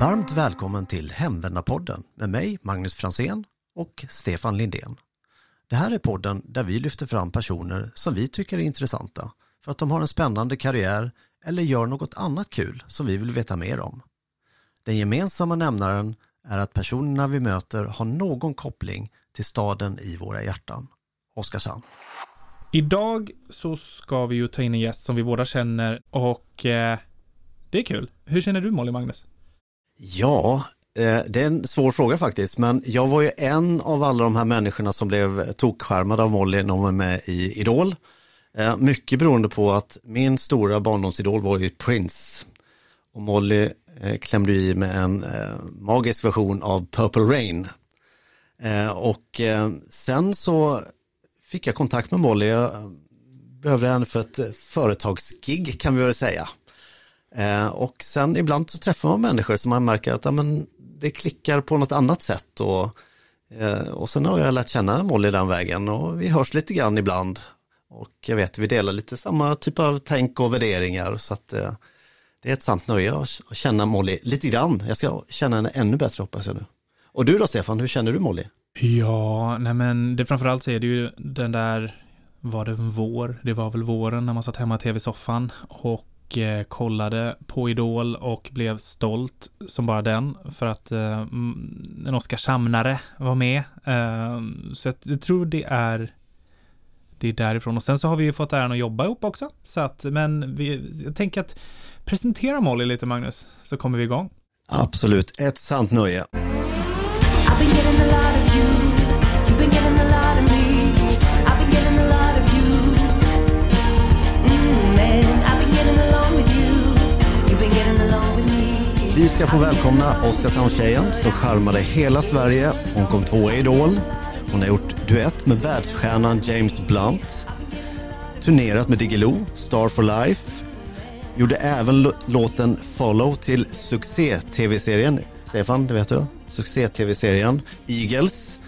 Varmt välkommen till Hemvändarpodden med mig, Magnus Fransén och Stefan Lindén. Det här är podden där vi lyfter fram personer som vi tycker är intressanta för att de har en spännande karriär eller gör något annat kul som vi vill veta mer om. Den gemensamma nämnaren är att personerna vi möter har någon koppling till staden i våra hjärtan, Oskarshamn. Idag så ska vi ju ta in en gäst som vi båda känner och eh, det är kul. Hur känner du Molly Magnus? Ja, eh, det är en svår fråga faktiskt, men jag var ju en av alla de här människorna som blev tokskärmade av Molly när hon var med i Idol. Eh, mycket beroende på att min stora barndomsidol var ju Prince. Och Molly eh, klämde i med en magisk version av Purple Rain. Och sen så fick jag kontakt med Molly. Jag behövde henne för ett företagsgig kan vi väl säga. Eh, och sen ibland så träffar man människor som man märker att ja, men, det klickar på något annat sätt. Och, eh, och sen har jag lärt känna Molly den vägen och vi hörs lite grann ibland. Och jag vet vi delar lite samma typ av tänk och värderingar så att eh, det är ett sant nöje att känna Molly lite grann. Jag ska känna henne ännu bättre hoppas jag nu. Och du då Stefan, hur känner du Molly? Ja, nej men det framförallt så är det ju den där, var det vår? Det var väl våren när man satt hemma i tv-soffan och och eh, kollade på Idol och blev stolt som bara den för att eh, en Oskarshamnare var med. Eh, så jag tror det är det är därifrån och sen så har vi ju fått äran att jobba ihop också. Så att, men vi, jag tänker att presentera Molly lite Magnus, så kommer vi igång. Absolut, ett sant nöje. Vi ska få välkomna Oskarshamnstjejen som charmade hela Sverige. Hon kom tvåa i Idol. Hon har gjort duett med världsstjärnan James Blunt. Turnerat med Diggiloo, Star for Life. Gjorde även låten Follow till succé-tv-serien. Stefan, det vet du? Succé-tv-serien Eagles.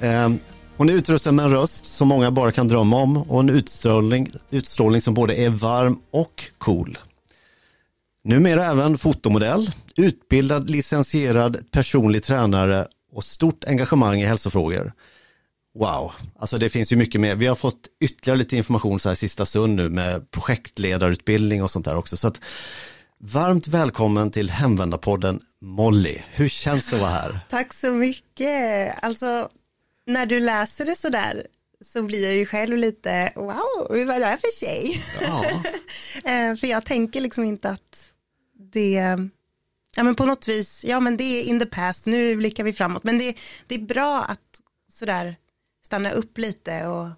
Ehm, hon är utrustad med en röst som många bara kan drömma om och en utstrålning, utstrålning som både är varm och cool. Numera även fotomodell, utbildad licensierad personlig tränare och stort engagemang i hälsofrågor. Wow, alltså det finns ju mycket mer. Vi har fått ytterligare lite information så här sista stund nu med projektledarutbildning och sånt där också. Så att, varmt välkommen till Hemvändarpodden Molly. Hur känns det att vara här? Tack så mycket. Alltså, när du läser det så där så blir jag ju själv lite wow, vad är det här för tjej? Ja. Eh, för jag tänker liksom inte att det, ja men på något vis, ja men det är in the past, nu blickar vi framåt, men det, det är bra att sådär stanna upp lite och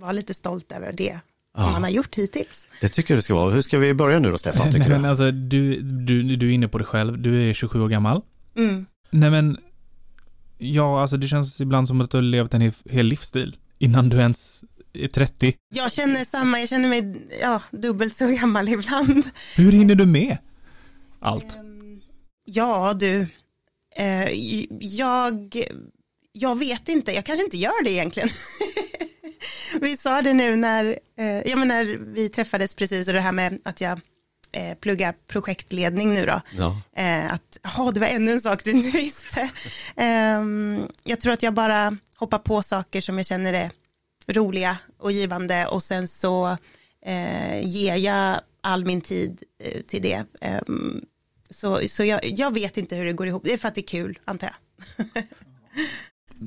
vara lite stolt över det som ja. man har gjort hittills. Det tycker du ska vara. Hur ska vi börja nu då Stefan? Nej, men alltså, du, du, du är inne på det själv, du är 27 år gammal. Mm. Nej men, ja alltså det känns ibland som att du har levt en hel, hel livsstil innan du ens är 30. Jag känner samma, jag känner mig ja, dubbelt så gammal ibland. Hur hinner du med? Allt? Ehm, ja, du. Eh, jag, jag vet inte, jag kanske inte gör det egentligen. vi sa det nu när, eh, ja, men när vi träffades precis och det här med att jag eh, pluggar projektledning nu då. Ja. Eh, att, ja, det var ännu en sak du inte visste. Eh, jag tror att jag bara hoppar på saker som jag känner är roliga och givande och sen så eh, ger jag all min tid eh, till det. Så så jag, jag vet inte hur det går ihop. Det är för att det är kul, antar jag.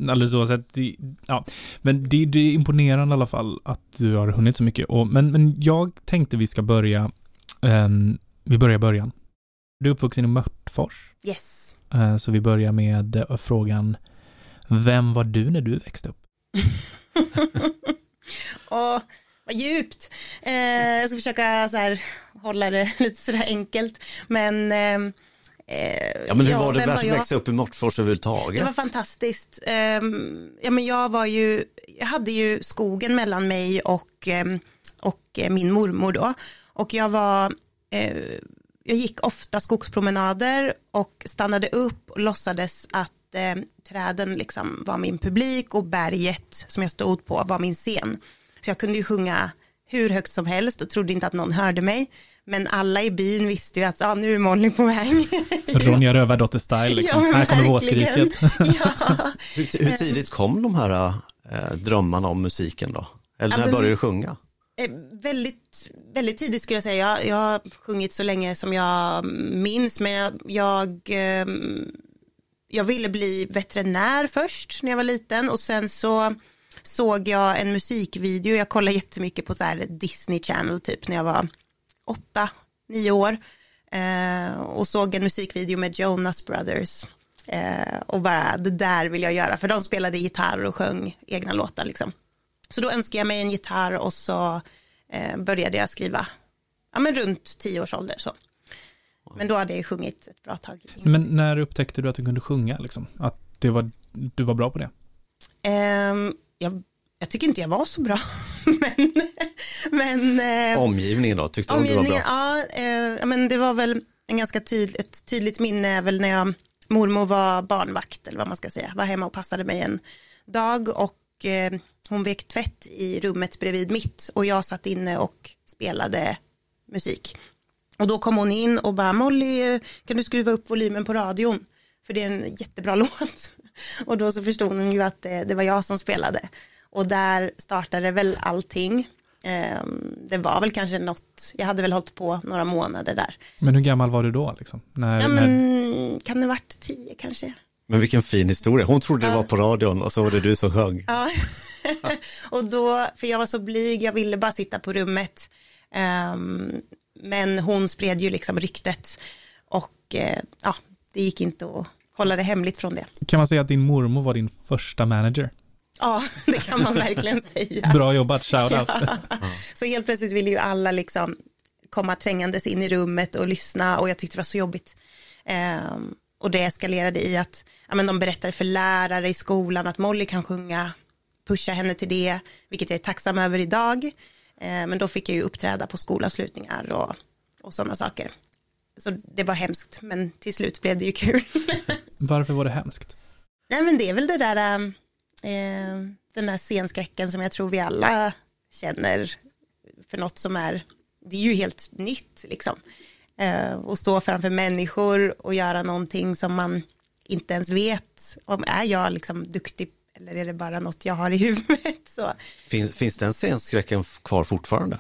Alldeles oavsett, ja, men det, det, är imponerande i alla fall att du har hunnit så mycket. Och, men, men jag tänkte vi ska börja, um, vi börjar början. Du är uppvuxen i Mörtfors. Yes. Uh, så vi börjar med uh, frågan, vem var du när du växte upp? och vad djupt. Eh, jag ska försöka så här, hålla det lite sådär enkelt. Men eh, Ja men hur ja, var det att växa upp i Mårtfors överhuvudtaget? Det var fantastiskt. Um, ja men jag var ju, jag hade ju skogen mellan mig och, um, och min mormor då. Och jag var, uh, jag gick ofta skogspromenader och stannade upp och låtsades att träden liksom var min publik och berget som jag stod på var min scen. Så jag kunde ju sjunga hur högt som helst och trodde inte att någon hörde mig. Men alla i byn visste ju att ah, nu är Molly på väg. Ronja Rövardotter-style, liksom. Ja, här kommer våskriket. ja. Hur, hur tidigt kom de här eh, drömmarna om musiken då? Eller Ja, när men- började du sjunga? Eh, Väldigt, väldigt tidigt skulle jag säga. Jag, jag har sjungit så länge som jag minns, men jag, jag, ehm, jag ville bli veterinär först när jag var liten och sen så såg jag en musikvideo. Jag kollade jättemycket på så här Disney Channel typ när jag var åtta, nio år eh, och såg en musikvideo med Jonas Brothers. Eh, och bara det där vill jag göra för de spelade gitarr och sjöng egna låtar liksom. Så då önskade jag mig en gitarr och så eh, började jag skriva ja, men runt tio års ålder. Så. Men då hade jag ju sjungit ett bra tag. Men när upptäckte du att du kunde sjunga, liksom? Att det var, du var bra på det? Ehm, jag, jag tycker inte jag var så bra. men men eh, Omgivningen då, tyckte de det var bra? ja, eh, men det var väl en ganska tydlig, ett tydligt minne är väl när jag, mormor var barnvakt eller vad man ska säga, var hemma och passade mig en dag och eh, hon vek tvätt i rummet bredvid mitt och jag satt inne och spelade musik. Och då kom hon in och bara Molly, kan du skruva upp volymen på radion? För det är en jättebra låt. Och då så förstod hon ju att det, det var jag som spelade. Och där startade väl allting. Ehm, det var väl kanske något, jag hade väl hållit på några månader där. Men hur gammal var du då, liksom? När, Ja när, men kan det varit tio kanske? Men vilken fin historia. Hon trodde det var på radion och så var det du som sjöng. Ja. och då, för jag var så blyg, jag ville bara sitta på rummet. Ehm, men hon spred ju liksom ryktet och eh, ja, det gick inte att hålla det hemligt från det. kan man säga att din mormor var din första manager? Ja, det kan man verkligen säga. Bra jobbat, shout out. Så helt plötsligt ville ju alla liksom komma trängandes in i rummet och lyssna och jag tyckte det var så jobbigt. Ehm, och det eskalerade i att ja, men de berättade för lärare i skolan att Molly kan sjunga, pusha henne till det, vilket jag är tacksam över idag. Ehm, men då fick jag ju uppträda på skolavslutningar och, och sådana saker. Så det var hemskt, men till slut blev det ju kul. Varför var det hemskt? Nej men det är väl det där, eh, den där scenskräcken som jag tror vi alla känner för något som är, det är ju helt nytt liksom. Eh, och stå framför människor och göra någonting som man inte ens vet om är jag liksom duktig eller är det bara något jag har i huvudet. Så, Finns, finns den scenskräcken kvar fortfarande?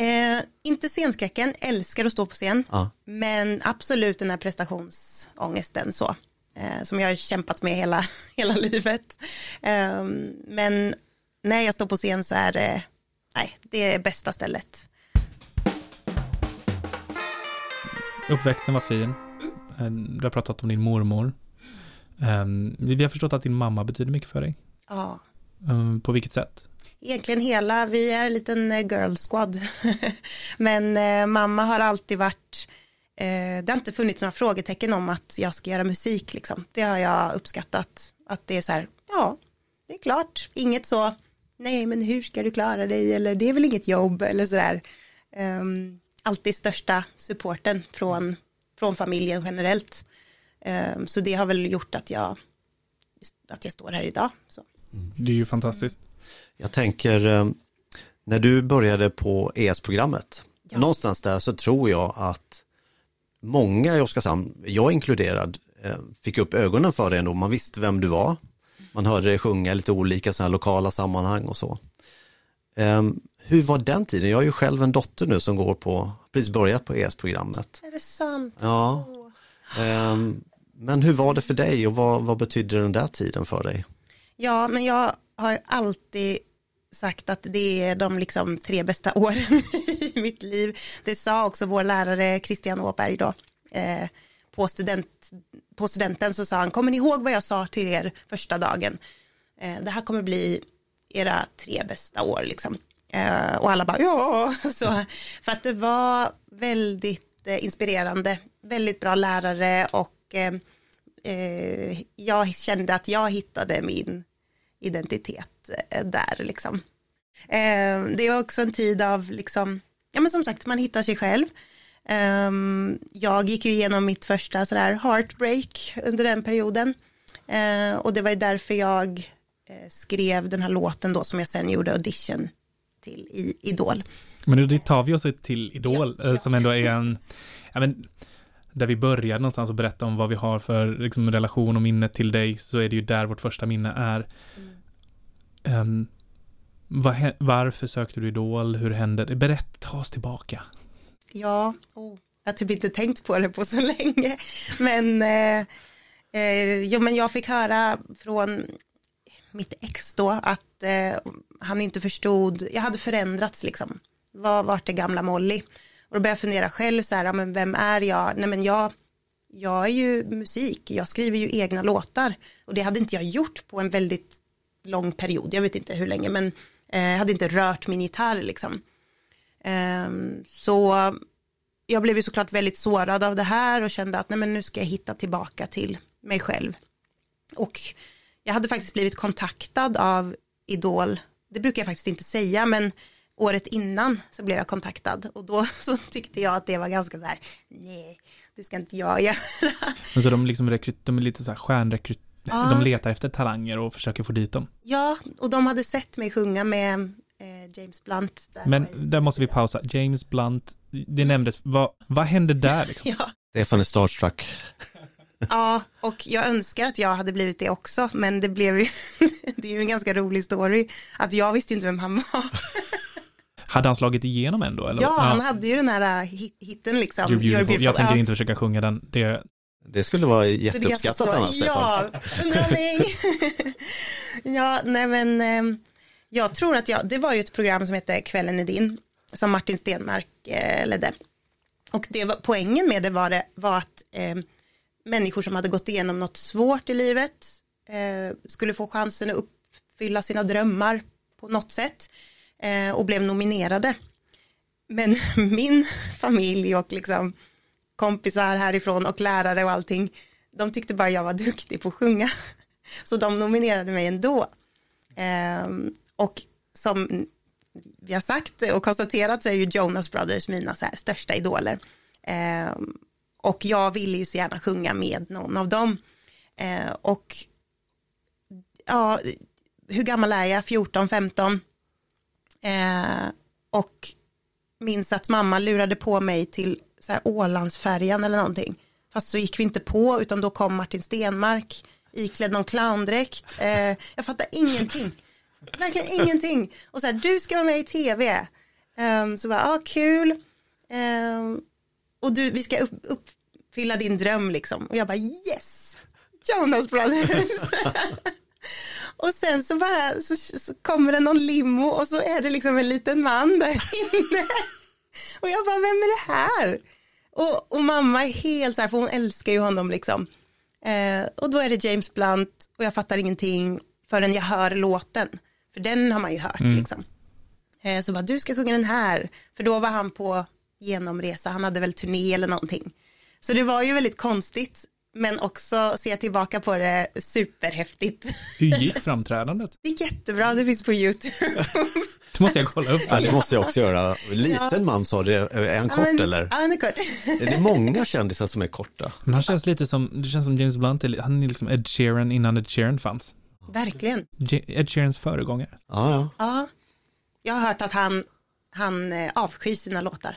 Eh, inte scenskräcken, älskar att stå på scen. Ja. Men absolut den här prestationsångesten så. Eh, som jag har kämpat med hela, hela livet. Eh, men när jag står på scen så är det, nej, det är bästa stället. Uppväxten var fin. Eh, Du har pratat om din mormor. Eh, Vi har förstått att din mamma betyder mycket för dig. Ja, Eh, På vilket sätt? Egentligen hela, vi är en liten eh, girl squad. men eh, mamma har alltid varit, eh, det har inte funnits några frågetecken om att jag ska göra musik liksom. Det har jag uppskattat. Att det är så här, ja, det är klart, inget så, nej men hur ska du klara dig eller det är väl inget jobb eller så där. Um, alltid största supporten från, från familjen generellt. Um, så det har väl gjort att jag, att jag står här idag. Så. Det är ju fantastiskt. Jag tänker, eh, när du började på ES-programmet, Ja. någonstans där så tror jag att många i Oskarshamn, jag inkluderad, eh, fick upp ögonen för dig ändå. Man visste vem du var. Man hörde dig sjunga i lite olika sådana här lokala sammanhang och så. Ehm, Hur var den tiden? Jag har ju själv en dotter nu som går på, precis börjat på ES-programmet. Är det sant? Ja. Ehm, Men hur var det för dig och vad, vad betydde den där tiden för dig? Ja, men jag har alltid sagt att det är de liksom tre bästa åren i mitt liv. Det sa också vår lärare Christian Åberg då. Eh, på, student, på studenten så sa han, kommer ni ihåg vad jag sa till er första dagen? Eh, det här kommer bli era tre bästa år liksom. Eh, och alla bara, ja, så, för att det var väldigt eh, inspirerande, väldigt bra lärare och eh, eh, jag kände att jag hittade min identitet eh, där liksom. Eh, det är också en tid av liksom, ja men som sagt man hittar sig själv. Eh, jag gick ju igenom mitt första sådär heartbreak under den perioden. Eh, och det var ju därför jag skrev den här låten då som jag sen gjorde audition till i Idol. Men det tar vi oss till Idol, ja, ja. som ändå är en, ja, men, där vi börjar någonstans och berätta om vad vi har för liksom, relation och minne till dig, så är det ju där vårt första minne är. Mm. Um, var, varför sökte du Idol? Hur hände det? Berätta, ta oss tillbaka. Ja, oh, jag har typ inte tänkt på det på så länge. Men, eh, eh, jo, men jag fick höra från mitt ex då att eh, han inte förstod, jag hade förändrats liksom. Vad vart det gamla Molly? Och då började jag fundera själv så här, men vem är jag? Nej men jag, jag är ju musik, jag skriver ju egna låtar och det hade inte jag gjort på en väldigt lång period, jag vet inte hur länge, men eh, jag hade inte rört min gitarr liksom. Eh, så jag blev ju såklart väldigt sårad av det här och kände att nej men nu ska jag hitta tillbaka till mig själv. Och jag hade faktiskt blivit kontaktad av Idol, det brukar jag faktiskt inte säga, men året innan så blev jag kontaktad och då så tyckte jag att det var ganska så här, nej, det ska inte jag göra. Men så de, liksom rekryt, de är lite så här stjärnrekryt, ja. de letar efter talanger och försöker få dit dem. Ja, och de hade sett mig sjunga med eh, James Blunt. Där Men där måste vi pausa, James Blunt, det nämndes, vad, vad hände där? Liksom? ja. Stefan är starstruck. Ja, och jag önskar att jag hade blivit det också, men det blev ju, det är ju en ganska rolig story, att jag visste ju inte vem han var. Hade han slagit igenom ändå? Eller? Ja, han hade ju den här äh, hitten liksom. You're beautiful. Jag tänker inte försöka sjunga den. Det, det skulle vara jätteuppskattat annars. Ja, underhållning. ja, nej men ehm, jag tror att jag, det var ju ett program som hette Kvällen är din, som Martin Stenmark eh, ledde. Och det var, poängen med det var, det, var att eh, människor som hade gått igenom något svårt i livet eh, skulle få chansen att uppfylla sina drömmar på något sätt Eh, och blev nominerade. Men min familj och liksom kompisar härifrån och lärare och allting, de tyckte bara jag var duktig på att sjunga. Så de nominerade mig ändå. Eh, och som vi har sagt och konstaterat så är ju Jonas Brothers mina så här största idoler. Eh, och jag ville ju så gärna sjunga med någon av dem. Eh, och ja, hur gammal är jag? 14, 15? Eh, och minns att mamma lurade på mig till så här Ålandsfärjan eller någonting. Fast så gick vi inte på utan då kom Martin Stenmark iklädd någon clowndräkt. Eh, jag fattar ingenting. Verkligen ingenting. Och så här, du ska vara med i tv. Um, ehm, så bara, ja ah, kul. Um, och du, vi ska upp, uppfylla din dröm liksom. Och jag bara yes, Jonas Brothers. och sen så bara så, så, kommer det någon limo och så är det liksom en liten man där inne. och jag bara, vem är det här? Och, och mamma är helt så här, för hon älskar ju honom liksom. Eh, och då är det James Blunt och jag fattar ingenting förrän jag hör låten. För den har man ju hört mm. liksom. Eh, så bara, du ska sjunga den här. För då var han på genomresa, han hade väl turné eller någonting. Så det var ju väldigt konstigt, men också se tillbaka på det superhäftigt. Hur gick framträdandet? Det gick jättebra, det finns på YouTube. Det måste jag kolla upp. Ja, det måste jag också göra. Liten ja. man sa det, är han kort ja, men, eller? Ja, han är kort. Är det många kändisar som är korta? Men han känns lite som, det känns som James Blunt, han är liksom Ed Sheeran innan Ed Sheeran fanns. Verkligen. Ed Sheerans föregångare. Ja, ja. Ja, jag har hört att han, han eh, avskyr sina låtar.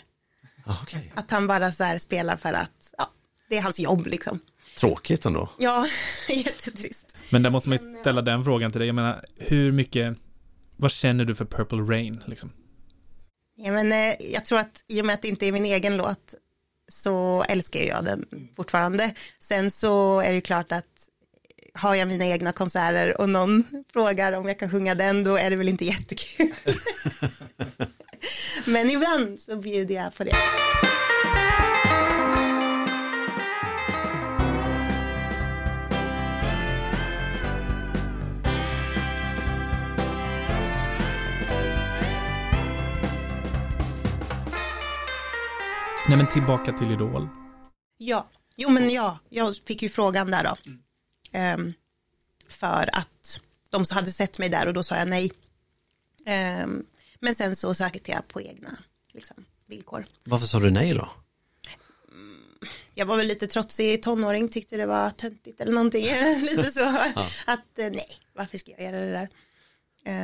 Okay. Att han bara så här spelar för att, ja, det är hans jobb liksom. Tråkigt ändå. Ja, jättetrist. Men där måste man ju ställa den frågan till dig. Jag menar, hur mycket, vad känner du för Purple Rain liksom? Ja, men, eh, jag tror att i och med att det inte är min egen låt så älskar jag den fortfarande. Sen så är det ju klart att har jag mina egna konserter och någon frågar om jag kan sjunga den, då är det väl inte jättekul. Men ibland så bjuder jag på det. Nej men tillbaka till Idol. Ja, jo men ja, jag fick ju frågan där då. Um, för att de hade sett mig där och då sa jag nej. Um, men sen så sökte jag på egna liksom, villkor. Varför sa du nej då? Jag var väl lite trotsig tonåring, tyckte det var töntigt eller någonting. lite så. Att eh, nej, varför ska jag göra det där?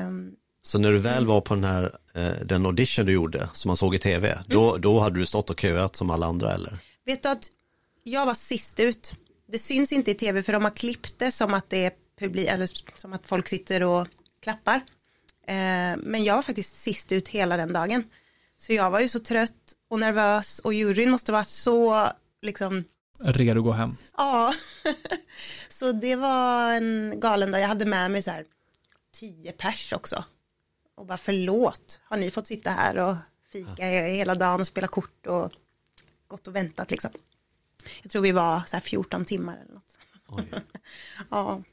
Um, Så när du väl var på den här, eh, den audition du gjorde, som man såg i tv, då, då hade du stått och köat som alla andra eller? Vet du att jag var sist ut. Det syns inte i tv för de har klippt det som att det är publik, eller som att folk sitter och klappar. Eh, men jag var faktiskt sist ut hela den dagen. Så jag var ju så trött och nervös och juryn måste vara så liksom Redo att gå hem. Ja, så det var en galen dag. Jag hade med mig så här tio pers också. Och bara förlåt, har ni fått sitta här och fika hela dagen och spela kort och gått och väntat liksom. Jag tror vi var så här 14 timmar eller något. Ja,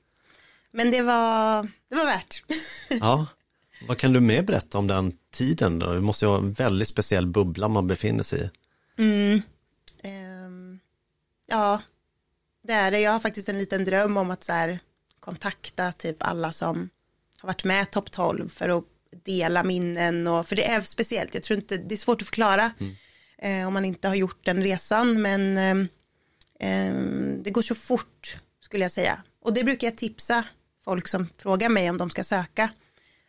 men det var, det var värt. Ja, vad kan du mer berätta om den tiden då? Det måste ju vara en väldigt speciell bubbla man befinner sig i. Mm. Ehm, ja, det är det. Jag har faktiskt en liten dröm om att så här, kontakta typ alla som har varit med topp 12 för att dela minnen och för det är speciellt. Jag tror inte det är svårt att förklara eh, om man inte har gjort den resan, men eh, eh, det går så fort skulle jag säga. Och det brukar jag tipsa folk som frågar mig om de ska söka.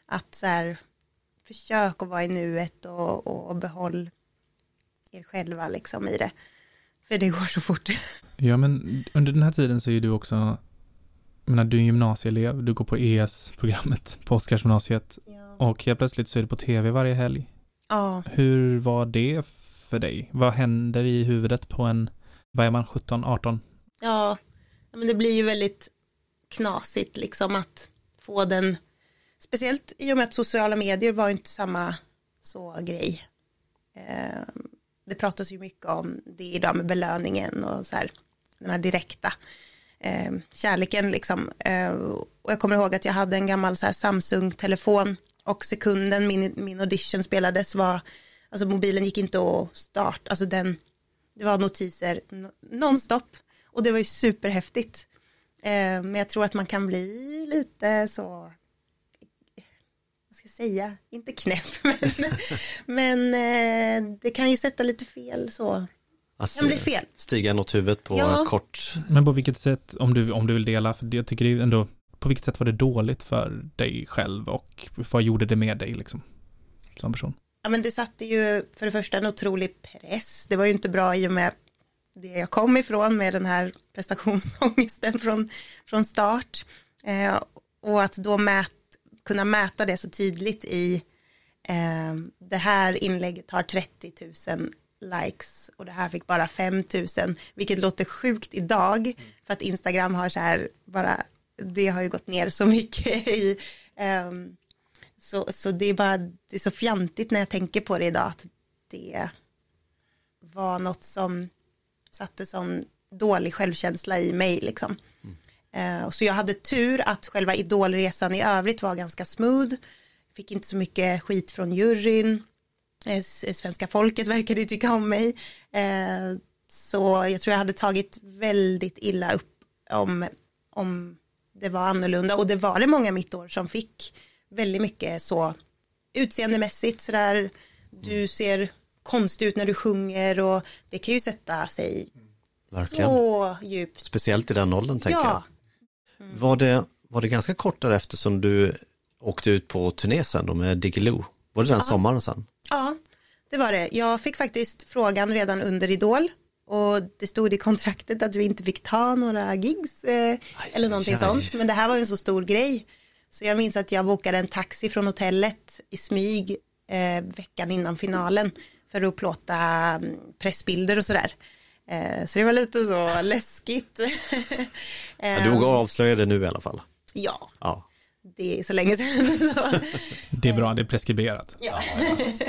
Att så här, försök att vara i nuet och, och behåll er själva liksom i det. För det går så fort. Ja, men under den här tiden så är du också, menar, du är en gymnasieelev, du går på ES-programmet på Oskarsgymnasiet och helt plötsligt så är du på tv varje helg. Ja, Hur var det för dig? Vad händer i huvudet på en, vad är man, 17, 18? ja, men det blir ju väldigt knasigt liksom att få den, speciellt i och med att sociala medier var inte samma så grej. Eh, det pratas ju mycket om det idag med belöningen och så här, den här direkta eh, kärleken liksom. Eh, och jag kommer ihåg att jag hade en gammal Samsung-telefon och sekunden min, min audition spelades var, alltså mobilen gick inte att starta, alltså den, det var notiser nonstop och det var ju superhäftigt. Eh, men jag tror att man kan bli lite så, vad ska jag säga, inte knäpp, men, men eh, det kan ju sätta lite fel så. Alltså, kan bli fel. Stiga något huvudet på Ja. kort. Men på vilket sätt, om du, om du vill dela, för jag tycker det ändå, på vilket sätt var det dåligt för dig själv och vad gjorde det med dig liksom? Som person. Ja men det satte ju för det första en otrolig press. Det var ju inte bra i och med det jag kom ifrån med den här prestationsångesten från, från start. Eh, och att då mät, kunna mäta det så tydligt i eh, det här inlägget har 30 000 likes och det här fick bara 5 000, vilket låter sjukt idag för att Instagram har så här bara, det har ju gått ner så mycket i ehm, så, så det är bara, det är så fjantigt när jag tänker på det idag att det var något som satte sån dålig självkänsla i mig liksom. Eh, och så jag hade tur att själva idolresan i övrigt var ganska smooth. Fick inte så mycket skit från juryn. Eh, s- svenska folket verkade ju tycka om mig. Eh, så jag tror jag hade tagit väldigt illa upp om, om det var annorlunda. Och det var det många mitt år som fick väldigt mycket så utseendemässigt sådär. Du ser konstig ut när du sjunger och det kan ju sätta sig Verkligen. så djupt. Speciellt i den åldern tänker Ja, jag. Var det, var det ganska kort därefter som du åkte ut på turné sen då med Diggiloo? Var det den sommaren sen? ja, det var det. Jag fick faktiskt frågan redan under Idol och det stod i kontraktet att vi inte fick ta några gigs eh, eller någonting aj. sånt. Men det här var ju en så stor grej. Så jag minns att jag bokade en taxi från hotellet i smyg eh, veckan innan finalen för att plåta mm, pressbilder och sådär. Eh, så det var lite så läskigt. Ja, du vågar avslöja det nu i alla fall. ja, Ja. Det är så länge sedan. Det är bra, det är preskriberat. Ja.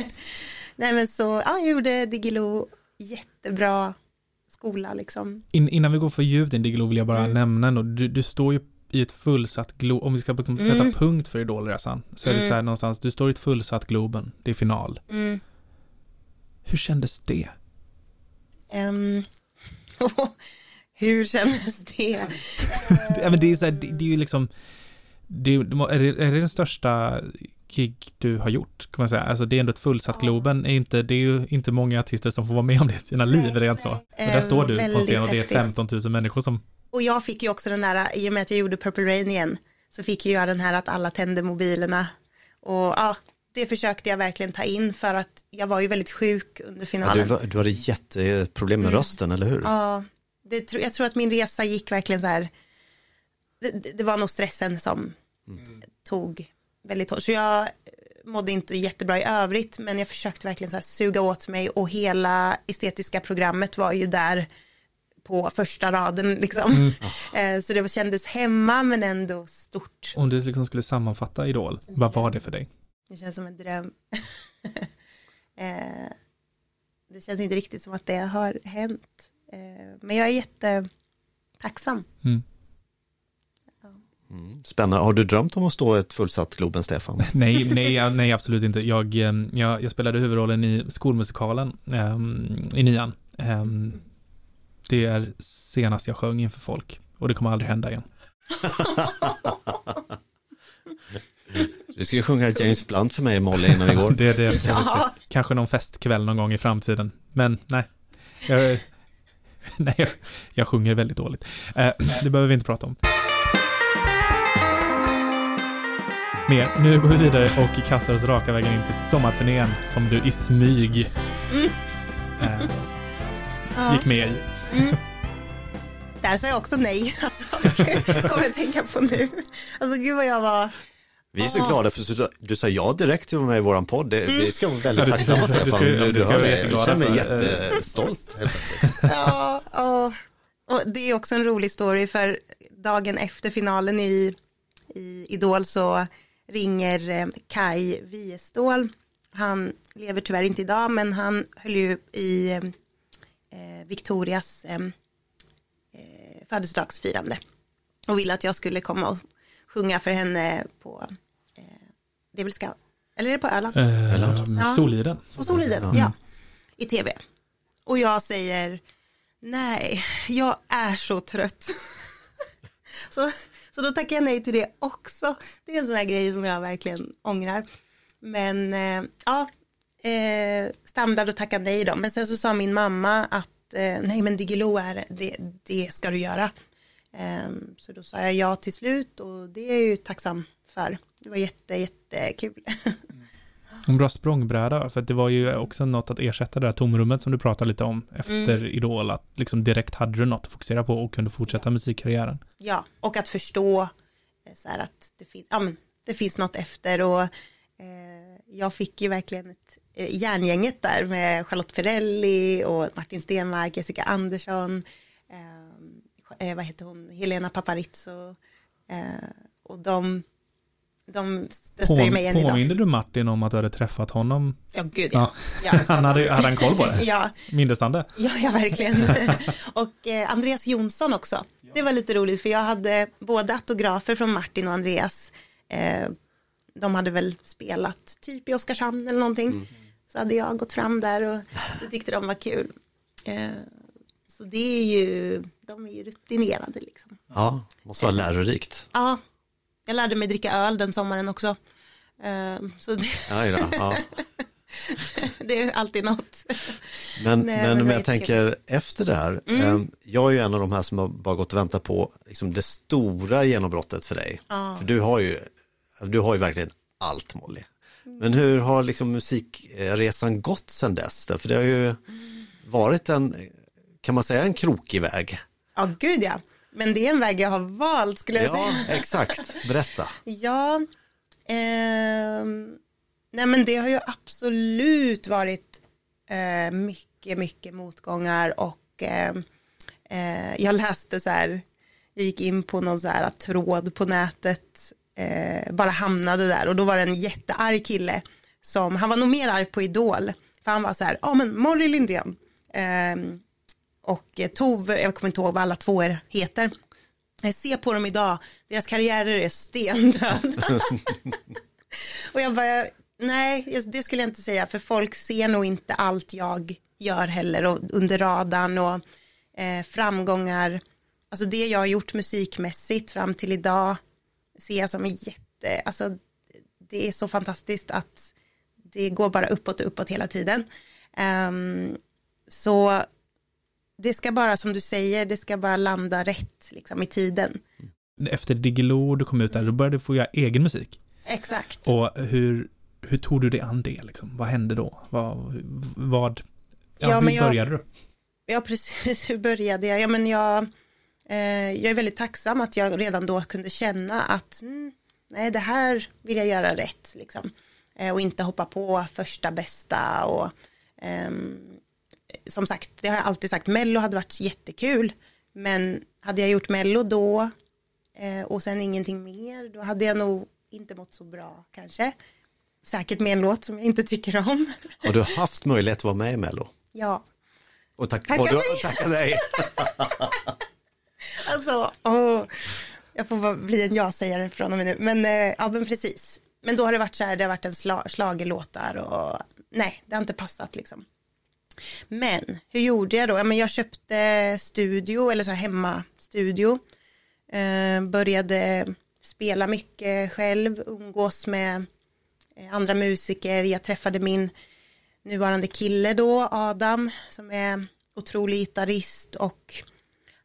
Nej men så, ja, jag gjorde Digilo jättebra skola liksom. In, innan vi går för djupt in Diggiloo vill jag bara Mm. nämna ändå, du, du står ju i ett fullsatt Globen, om vi ska liksom Mm. sätta punkt för Idolresan, så är det Mm. så här någonstans, du står i ett fullsatt Globen, det är final. Mm. Hur kändes det? Ehm, hur kändes det? Ja, men det är så här, det, det är ju liksom, det, är, det, är det den största gig du har gjort, kan man säga? Alltså det är ändå ett fullsatt Ja. Globen, är inte, det är ju inte många artister som får vara med om det i sina liv, Nej, rent så. Och där står du på en väldigt scen och det är häftigt. 15 000 människor som, Och jag fick ju också den där, i och med att jag gjorde Purple Rain igen, så fick ju jag den här att alla tände mobilerna Och ja, det försökte jag verkligen ta in för att jag var ju väldigt sjuk under Ja, finalen. du, var- du hade jätteproblem med Mm. rösten, eller hur? Ja, det, jag tror att min resa gick verkligen så här, det, det- det var nog stressen som tog väldigt hårt. Så jag mådde inte jättebra i övrigt, men jag försökte verkligen så suga åt mig och hela estetiska programmet var ju där på första raden liksom. Eh, Så det kändes hemma men ändå stort. Om du liksom skulle sammanfatta Idol, vad var det för dig? Det känns som en dröm. Eh, det känns inte riktigt som att det har hänt. Eh, Men jag är jättetacksam. Mm. Mm. Spännande. Har du drömt om att stå i ett fullsatt Globen, Stefan? Nej, nej, nej, absolut inte. Jag, ehm, jag, jag spelade huvudrollen i skolmusikalen ehm, i nian. Ehm, det är senast jag sjöng inför folk och det kommer aldrig hända igen. Du ska ju sjunga James Blunt för mig Molly innan vi går. Det är det. Ja. Kanske någon festkväll någon gång i framtiden. Men nej. Jag, nej, jag, jag sjunger väldigt dåligt. Eh, det behöver vi inte prata om. Mer. Nu går vi vidare och kastar oss raka vägen in till sommarturnén som du i smyg Mm. eh, Ja. gick med i. Mm. Där sa jag också nej, alltså, kommer jag tänka på nu. Alltså gud vad jag var, Vi är så Ja. glada för du, du sa ja direkt till att med i våran podd. Det, Vi ska vara Ja, väldigt det- tacksamma det- det Stefan. ska- Du, det du ska det. Jag känner mig för. jättestolt. ja, och, och det är också en rolig story för dagen efter finalen i, i Idol så ringer eh, Kai Wiestål. Han lever tyvärr inte idag men han höll ju i eh, Victorias eh, eh, födelsedagsfirande och ville att jag skulle komma och sjunga för henne på eh, det är väl ska, eller är det på Öland? Eh, Ja. Soliden. På Soliden, Ja. ja. I tv. Och jag säger, nej, jag är så trött. så, så då tackar jag nej till det också. Det är en sån här grej som jag verkligen ångrar. Men eh, ja, eh, standard att tacka nej då. Men sen så sa min mamma att eh, nej men Diggiloo är det, det, ska du göra. Ehm, så då sa jag ja till slut och det är jag ju tacksam för. Det var jätte, jättekul. En bra språngbräda, för att det var ju också något att ersätta det här tomrummet som du pratade lite om efter Mm. Idol, att liksom direkt hade du något att fokusera på och kunde fortsätta musikkarriären. Ja, och att förstå eh, så här att det, fin- ja, men, det finns något efter och eh, jag fick ju verkligen ett eh, järngänget där med Charlotte Perrelli och Martin Stenmark, Jessica Andersson, eh, eh, vad heter hon, Helena Paparizou eh, och de, de stöttar ju mig än idag. påminde du Martin om att du hade träffat honom? Ja, gud ja. Ja. ja. Han hade, hade han koll på det? Ja, Mindes han det? Ja, ja verkligen. och eh, Andreas Jonsson också. Det var lite roligt för jag hade både autografer från Martin och Andreas. Eh, de hade väl spelat typ i Oskarshamn eller någonting. Så hade jag gått fram där och det tyckte de var kul. Eh, så det är ju, de är ju rutinerade liksom. Ja, måste vara lärorikt. Ja, jag lärde mig dricka öl den sommaren också. Eh, så det, Ja, ja, ja. det är alltid något. Men, Nej, men men jag tänker efter det här, Mm. eh, jag är ju en av de här som har bara gått och väntat på liksom, det stora genombrottet för dig. Ja. För du har ju, du har ju verkligen allt Molly. Men hur har liksom musikresan gått sedan dess? För det har ju varit en, kan man säga en krokig väg? Ja, gud ja. Men det är en väg jag har valt skulle jag Ja, säga. exakt. Berätta. Ja, ehm, nej men det har ju absolut varit eh, mycket, mycket motgångar och ehm, eh, jag läste så här, jag gick in på någon så här tråd på nätet, eh, bara hamnade där och då var det en jättearg kille som, han var nog mer arg på Idol, för han var så här, ja men Molly Lindén ehm, och eh, Tove, jag kommer inte ihåg vad alla två er heter, eh, Se på dem idag, deras karriärer är stendöda. och jag bara, nej, det skulle jag inte säga, för folk ser nog inte allt jag gör heller och under radarn och eh, framgångar. Alltså det jag har gjort musikmässigt fram till idag ser jag som jätte, alltså det är så fantastiskt att det går bara uppåt och uppåt hela tiden. Um, så det ska bara, som du säger, det ska bara landa rätt liksom, i tiden. Efter Diggiloo, du kom ut där, då började du få göra egen musik. Exakt. Och hur, hur tog du dig an det? Liksom? Vad hände då? Vad, vad ja, Ja, hur men jag- började du? Ja, precis. Hur började jag? Ja, men jag, eh, jag är väldigt tacksam att jag redan då kunde känna att mm, nej, det här vill jag göra rätt. Liksom. Eh, och inte hoppa på första bästa. Och, ehm, som sagt, det har jag alltid sagt, Mello hade varit jättekul. Men hade jag gjort Mello då eh, och sen ingenting mer, då hade jag nog inte mått så bra kanske. Säkert med en låt som jag inte tycker om. Har du haft möjlighet att vara med i Mello? Ja, Och tack, Tacka och du, nej. tacka nej. Alltså, åh, jag får bara bli en ja-sägare från och med nu. Men, eh, ja, men precis. Men då har det varit så här, det har varit en sla, schlagerlåtar och nej, det har inte passat liksom. Men hur gjorde jag då? Ja, men jag köpte studio eller så här hemmastudio. Eh, började spela mycket själv, umgås med eh, andra musiker. Jag träffade min nuvarande kille då, Adam, som är otrolig gitarrist och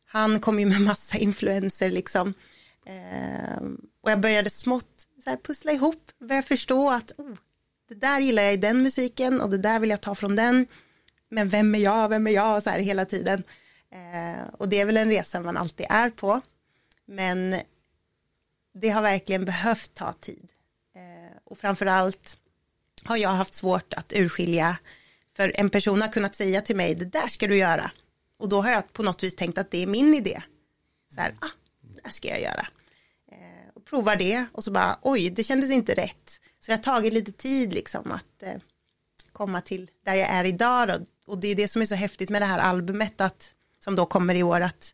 han kom ju med massa influenser liksom. Eh, och jag började smått så här, pussla ihop, börja förstå att oh, det där gillar jag i den musiken och det där vill jag ta från den. Men vem är jag, vem är jag, så här hela tiden. Eh, och det är väl en resa man alltid är på. Men det har verkligen behövt ta tid. Eh, och framförallt har jag haft svårt att urskilja, för en person har kunnat säga till mig, det där ska du göra. Och då har jag på något vis tänkt att det är min idé. Så här, ah, det här ska jag göra. Eh, och provar det och så bara, oj, det kändes inte rätt. Så det har tagit lite tid liksom att eh, komma till där jag är idag. Då. Och det är det som är så häftigt med det här albumet, att, som då kommer i år, att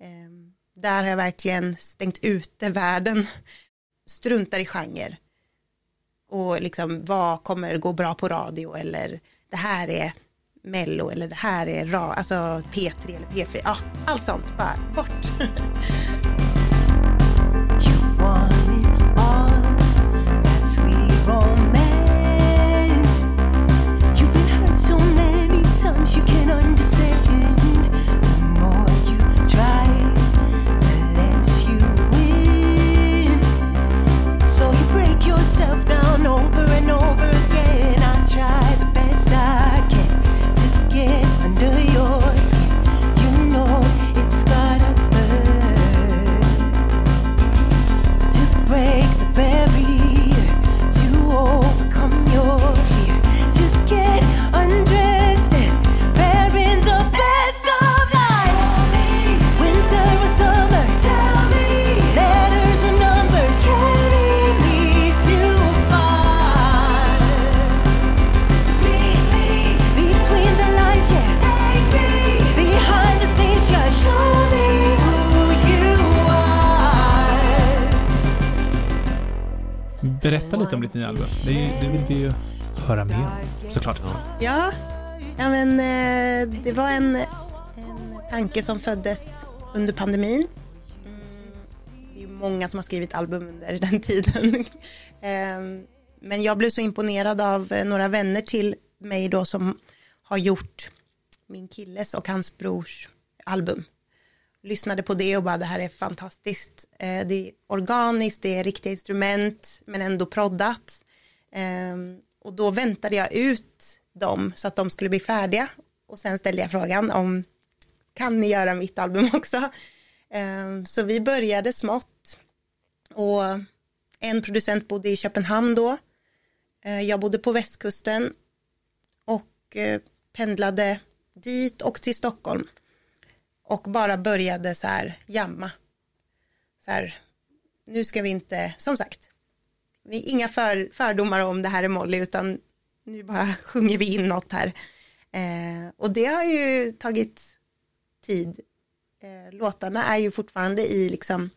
eh, där har jag verkligen stängt ute världen, struntar i genre. Och liksom, vad kommer gå bra på radio eller det här är Mello eller det här är ra, alltså P3 eller P4, ja, allt sånt, bara bort. you can Berätta lite om ditt nya album. Det, det vill vi ju höra mer om, såklart. Ja, ja men eh, det var en, en tanke som föddes under pandemin. Mm, det är ju många som har skrivit album under den tiden. Ehm, men jag blev så imponerad av eh, några vänner till mig då som har gjort min killes och hans brors album. Lyssnade på det och bara det här är fantastiskt. Eh, Det är organiskt, det är riktiga instrument men ändå proddat. Eh, Och då väntade jag ut dem så att de skulle bli färdiga. Och sen ställde jag frågan om kan ni göra mitt album också? Eh, Så vi började smått. Och en producent bodde i Köpenhamn då. Eh, Jag bodde på västkusten och eh, pendlade dit och till Stockholm. Och bara började så här jamma. Så här, nu ska vi inte, som sagt, vi, inga för, fördomar om det här är Molly utan nu bara sjunger vi in något här. Eh, och det har ju tagit tid. Eh, låtarna är ju fortfarande i liksom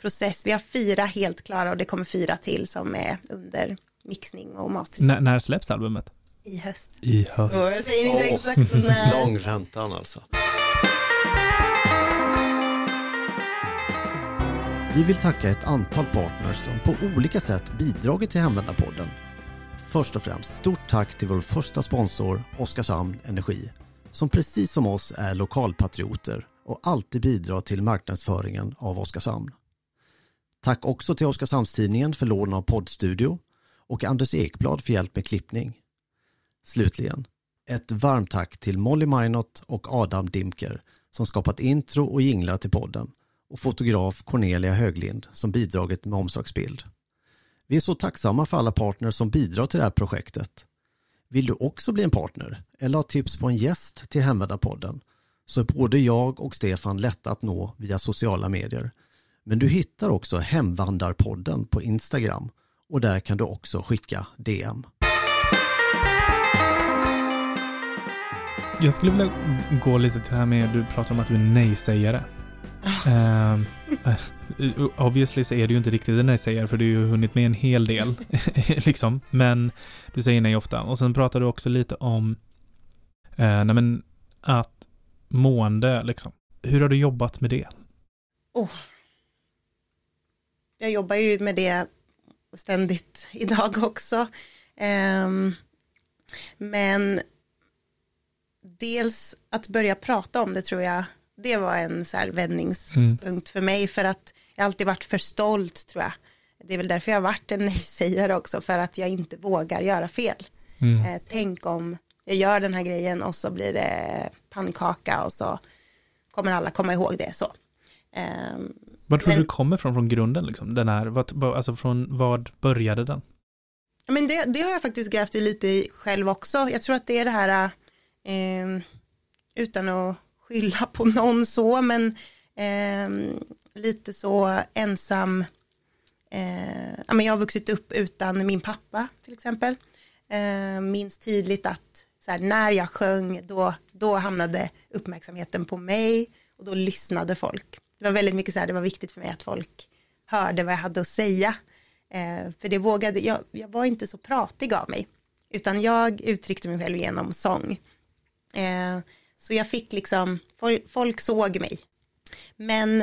process. Vi har fyra helt klara och det kommer fyra till som är under mixning och mastering N- när släpps albumet? i höst. I höst. Och jag säger inte Åh, exakt när. Lång väntan alltså. Vi vill tacka ett antal partners som på olika sätt bidragit till Hemvändarpodden. Först och främst stort tack till vår första sponsor Oskarshamn Energi som precis som oss är lokalpatrioter och alltid bidrar till marknadsföringen av Oskarshamn. Tack också till Oskarshamnstidningen för lån av poddstudio och Anders Ekblad för hjälp med klippning. Slutligen, ett varmt tack till Molly Minot och Adam Dimker som skapat intro och jinglar till podden och fotograf Cornelia Höglind som bidragit med omslagsbild. Vi är så tacksamma för alla partner som bidrar till det här projektet. Vill du också bli en partner eller ha tips på en gäst till Hemvändarpodden så är både jag och Stefan lätta att nå via sociala medier. Men du hittar också Hemvandarpodden på Instagram och där kan du också skicka DM. Jag skulle vilja gå lite till det här med, du pratar om att du är nej-sägare. Ehm, eh, obviously så är det ju inte riktigt det ni säger, för du har ju hunnit med en hel del. liksom. Men du säger nej ofta. Och sen pratar du också lite om uh, nej, men, att mående, liksom. Hur har du jobbat med det? Oh. Jag jobbar ju med det ständigt idag också. Um, men dels att börja prata om det tror jag, det var en så här vändningspunkt för mig för att jag alltid varit för stolt tror jag. Det är väl därför jag har varit en nej-sägare också, för att jag inte vågar göra fel. Mm. Eh, tänk om jag gör den här grejen och så blir det pannkaka och så kommer alla komma ihåg det så. Ehm, Var tror du Men- du kommer från från grunden? Liksom? Den här, vad, vad- alltså från vad började den? Men det, det har jag faktiskt grävt i lite i själv också. Jag tror att det är det här, eh, utan att skylla på någon så, men eh, lite så ensam. Eh, ja, men jag har vuxit upp utan min pappa till exempel. Eh, minns tydligt att så här, när jag sjöng, då, då hamnade uppmärksamheten på mig och då lyssnade folk. Det var väldigt mycket så här, det var viktigt för mig att folk hörde vad jag hade att säga. Eh, för det vågade, jag, jag var inte så pratig av mig, utan jag uttryckte mig själv genom sång. Eh, så jag fick liksom, folk såg mig. Men,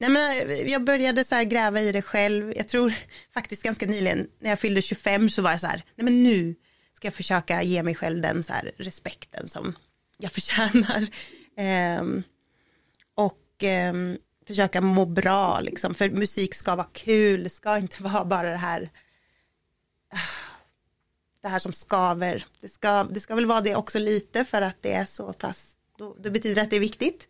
nej men jag började så här gräva i det själv. Jag tror faktiskt ganska nyligen, när jag fyllde 25 så var jag så här, nej men nu ska jag försöka ge mig själv den så här respekten som jag förtjänar. Ehm, och ehm, försöka må bra liksom, för musik ska vara kul, det ska inte vara bara det här det här som skaver. Det ska, det ska väl vara det också lite för att det är så pass, då, det betyder att det är viktigt.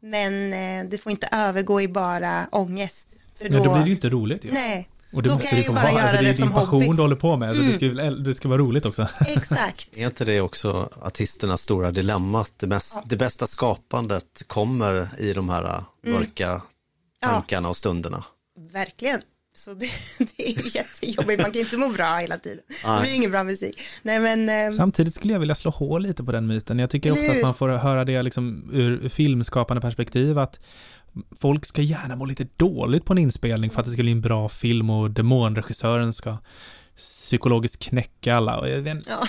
Men eh, det får inte övergå i bara ångest. För Nej, då då- blir det ju inte roligt ju. Nej, Och det Då måste kan det jag ju bara vara. Alltså, göra det är det din som passion hobby. Mm. du håller på med. Så det, ska, ju- det ska vara roligt också. exakt. Är inte det också artisternas stora dilemma? Att det, mest, det bästa skapandet kommer i de här mörka tankarna och stunderna. Verkligen. Så det, det är ju jättejobbigt, man kan inte må bra hela tiden. Det Nej. blir ingen bra musik. Nej men, eh, Samtidigt skulle jag vilja slå hål lite på den myten. Jag tycker ofta att man får höra det liksom ur filmskapande perspektiv att folk ska gärna må lite dåligt på en inspelning för att det ska bli en bra film och demonregissören ska psykologiskt knäcka alla. Och jag, vet- ja,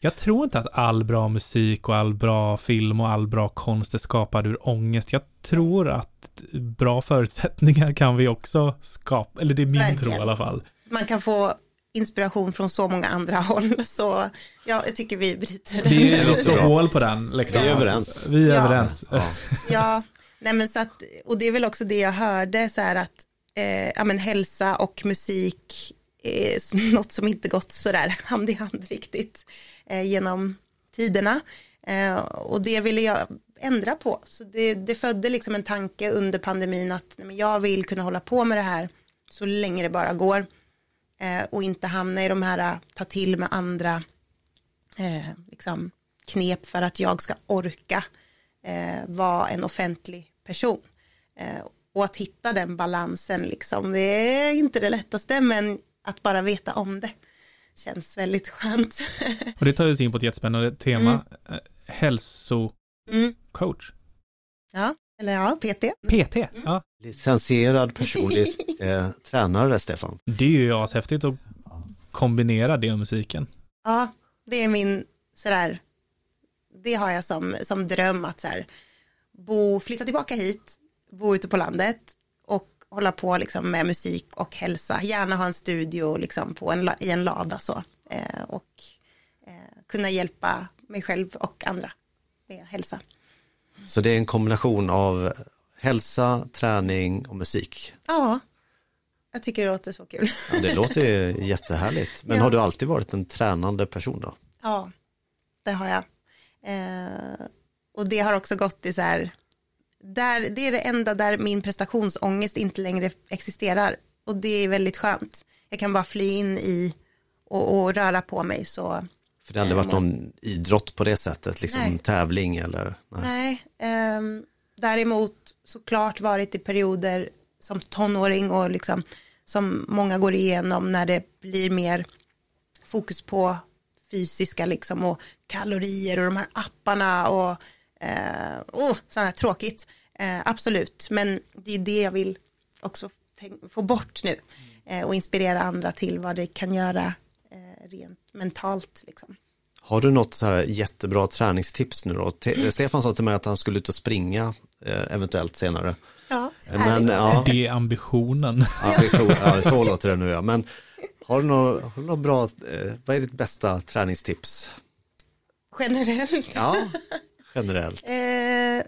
jag tror inte att all bra musik och all bra film och all bra konst är skapad ur ångest. Jag tror att bra förutsättningar kan vi också skapa, eller det är min Verkligen. tro i alla fall. man kan få inspiration från så många andra håll. Så ja, jag tycker vi bryter Det Det är bra. hål på den. Liksom. Vi är överens. Vi är Ja. överens. Ja. Ja, nej men så att, och det är väl också det jag hörde så här att, eh, ja men hälsa och musik är något som inte gått så där hand i hand riktigt Eh, genom tiderna. Eh, och det ville jag ändra på. Så det, det födde liksom en tanke under pandemin att nej, men jag vill kunna hålla på med det här så länge det bara går. Eh, och inte hamna i de här ta till med andra eh, liksom, knep för att jag ska orka eh, vara en offentlig person. Eh, och att hitta den balansen, liksom, det är inte det lättaste, men att bara veta om det känns väldigt skönt. Och det tar oss in på ett jättespännande tema. Mm. Hälsocoach. mm. Ja, eller ja, PT. PT. Ja. Licensierad personlig eh, tränare, Stefan. Det är ju ashäftigt att kombinera det och musiken. Ja, det är min sådär, det har jag som, som dröm att så här, bo, flytta tillbaka hit, bo ute på landet hålla på liksom med musik och hälsa. Gärna ha en studio liksom på en, i en lada så eh, och eh, kunna hjälpa mig själv och andra med hälsa. Så det är en kombination av hälsa, träning och musik. Ja, jag tycker det låter så kul. Ja, det låter ju jättehärligt. Men Ja. har du alltid varit en tränande person då? Ja, det har jag. Eh, och det har också gått i så här, där, det är det enda där min prestationsångest inte längre existerar. Och det är väldigt skönt. Jag kan bara fly in i och, och röra på mig så För det har aldrig varit någon idrott på det sättet, liksom Nej. tävling eller? Nej. Nej, ehm, däremot såklart varit i perioder som tonåring och liksom som många går igenom när det blir mer fokus på fysiska liksom och kalorier och de här apparna och eh, oh, sånt här tråkigt. Eh, absolut, men det är det jag vill också få bort nu eh, och inspirera andra till vad det kan göra eh, rent mentalt liksom. Har du något så här jättebra träningstips nu då? Te- Stefan sa till mig att han skulle ut och springa eh, eventuellt senare. Ja, Men ja, Det är ambitionen. ja, vi tror, ja, så låter det nu ja. Men har du något, har du något bra, eh, vad är ditt bästa träningstips? generellt. Ja, generellt. Eh,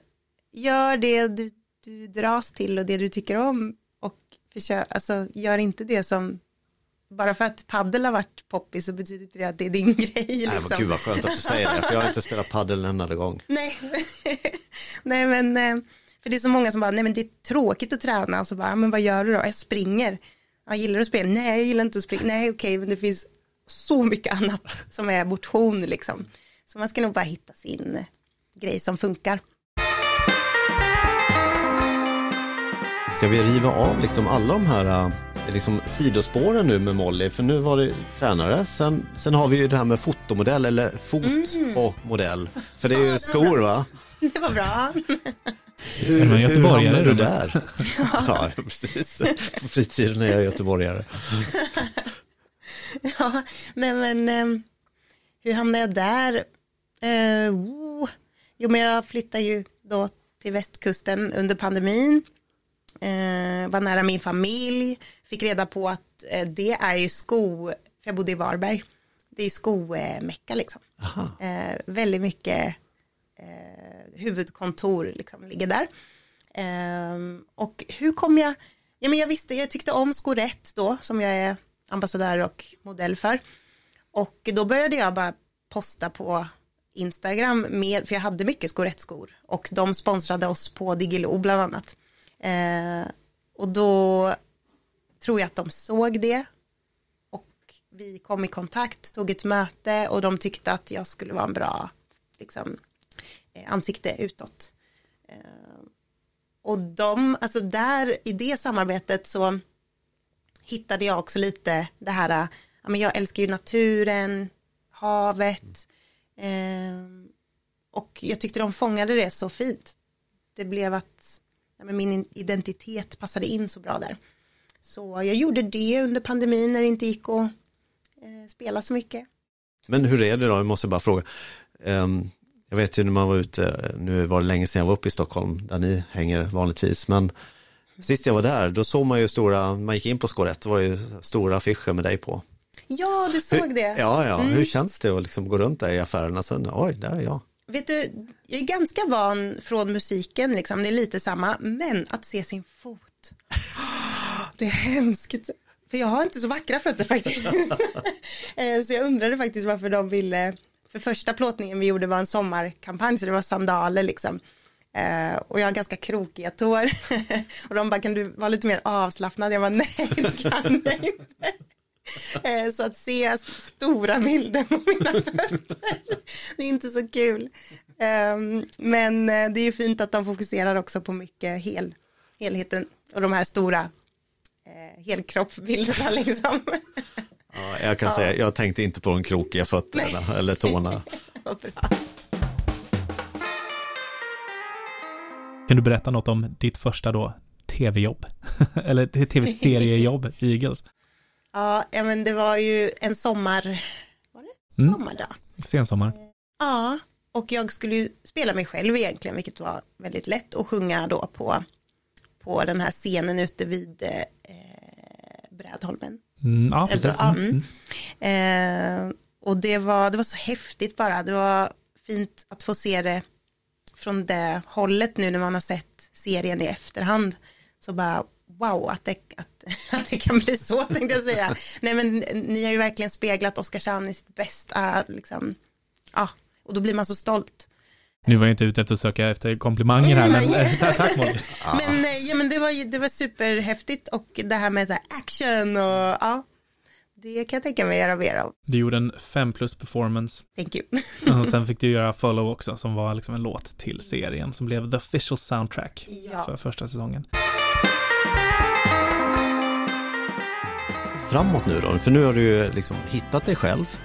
gör det du, du dras till och det du tycker om och försök, alltså, gör inte det som bara för att paddel har varit poppis så betyder inte det att det är din grej. Nej, Liksom. gud vad skönt att du säger det, för jag har inte spelat padel en enda gång. Nej. nej men eh, för det är så många som bara, nej men det är tråkigt att träna och så bara, "Ja, men vad gör du då? Jag springer. Jag gillar du att springa? Nej, jag gillar inte att springa. Nej, okej, men det finns så mycket annat som är motion liksom. Så man ska nog bara hitta sin grej som funkar. Ska vi riva av liksom alla de här eh, liksom sidospåren nu med Molly? För nu var det tränare, sen, sen har vi ju det här med fotomodell eller fotomodell. För det är ju skor va? Det var bra. Hur, hur göteborgare hamnade du där? ja, precis. På fritiden är jag göteborgare. Ja, nej men eh, hur hamnade jag där? Oh. Jo, men jag flyttade ju då till västkusten under pandemin. Eh, var nära min familj. Fick reda på att eh, det är ju sko, för jag bodde i Varberg. Det är ju skomecka liksom. Eh, väldigt mycket eh, huvudkontor liksom ligger där. Ehm, och hur kom jag, ja men jag visste, jag tyckte om Skorätt då som jag är ambassadör och modell för. Och då började jag bara posta på Instagram med, för jag hade mycket Skorätt-skor och de sponsrade oss på Digilo bland annat. Eh, och då tror jag att de såg det och vi kom i kontakt, tog ett möte och de tyckte att jag skulle vara en bra liksom, eh, ansikte utåt. Eh, och de, alltså där i det samarbetet så hittade jag också lite det här, ja, men jag älskar ju naturen, havet Ehm, och jag tyckte de fångade det så fint. Det blev att men min identitet passade in så bra där. Så jag gjorde det under pandemin när det inte gick att eh, spela så mycket. Men hur är det då, jag måste bara fråga. Ehm, jag vet ju när man var ute, nu var det länge sedan jag var uppe i Stockholm, där ni hänger vanligtvis, men sist jag var där, då såg man ju stora, man gick in på Skåret, då var det ju stora affischer med dig på. Ja, du såg det. Ja, ja, hur känns det att liksom gå runt där i affärerna sen, oj, där är jag. Vet du, jag är ganska van från musiken, liksom, det är lite samma, men att se sin fot, det är hemskt. För jag har inte så vackra fötter faktiskt. Eh, så jag undrade faktiskt varför de ville, för första plåtningen vi gjorde var en sommarkampanj, så det var sandaler liksom. Eh, och jag har ganska krokiga tår. och de bara, kan du vara lite mer avslappnad? Jag bara, nej det kan jag inte. Eh, Så att se stora bilder på mina fötter, det är inte så kul. Ehm, Men eh, det är ju fint att de fokuserar också på mycket hel, helheten och de här stora eh, helkroppsbilderna liksom. Ja, jag kan säga, jag tänkte inte på de krokiga fötterna eller tårna. Kan du berätta något om ditt första då tv-jobb? Eller tv-seriejobb Eagles? Ja, men det var ju en sommar, var det? Mm. Sommardag. Sensommar. Ja, och jag skulle ju spela mig själv egentligen, vilket var väldigt lätt och sjunga då på, på den här scenen ute vid eh, Brädholmen. Mm, ja, precis. ja, Mm. mm. Eh, och det var, det var så häftigt bara, det var fint att få se det från det hållet nu när man har sett serien i efterhand. Så bara, wow att det, att, att det kan bli så tänkte jag säga. Nej men ni har ju verkligen speglat Oskarshamn i sitt bästa, liksom, ja, och då blir man så stolt. Nu var jag inte ute efter att söka efter komplimanger här, men eh, tack Molly. Men, eh, ja, men det, var, ju- det var superhäftigt och det här med så här action och ja, det kan jag tänka mig göra mer av. Du gjorde en 5 plus performance Thank you. och sen fick du göra Follow också som var liksom en låt till serien som blev the official soundtrack Ja. för första säsongen. Framåt nu då, för nu har du ju liksom hittat dig själv.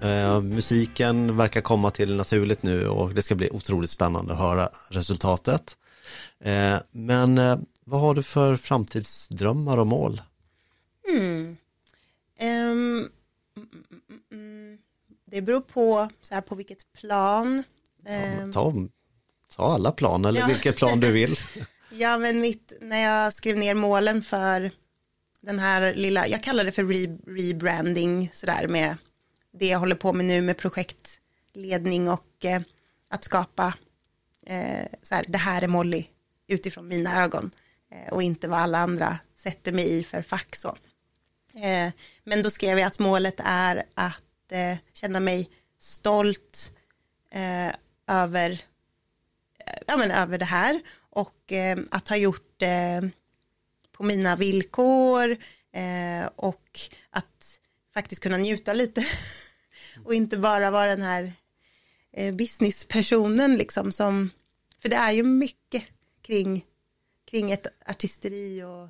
Eh, musiken verkar komma till naturligt nu och det ska bli otroligt spännande att höra resultatet. Eh, men eh, vad har du för framtidsdrömmar och mål? Mm, mm, mm, det beror på så här, på vilket plan. Ehm, Ta, ta alla plan eller Ja. vilket plan du vill. Ja, men mitt, när jag skrev ner målen för den här lilla, jag kallar det för re, rebranding, sådär med det jag håller på med nu med projektledning och eh, att skapa, eh, så här, det här är Molly utifrån mina ögon eh, och inte vad alla andra sätter mig i för fack så. Eh, men då skrev jag att målet är att eh, känna mig stolt eh, över eh, ja, men över det här och eh, att ha gjort eh, på mina villkor eh, och att faktiskt kunna njuta lite och inte bara vara den här eh, businesspersonen liksom som för det är ju mycket kring kring ett artisteri och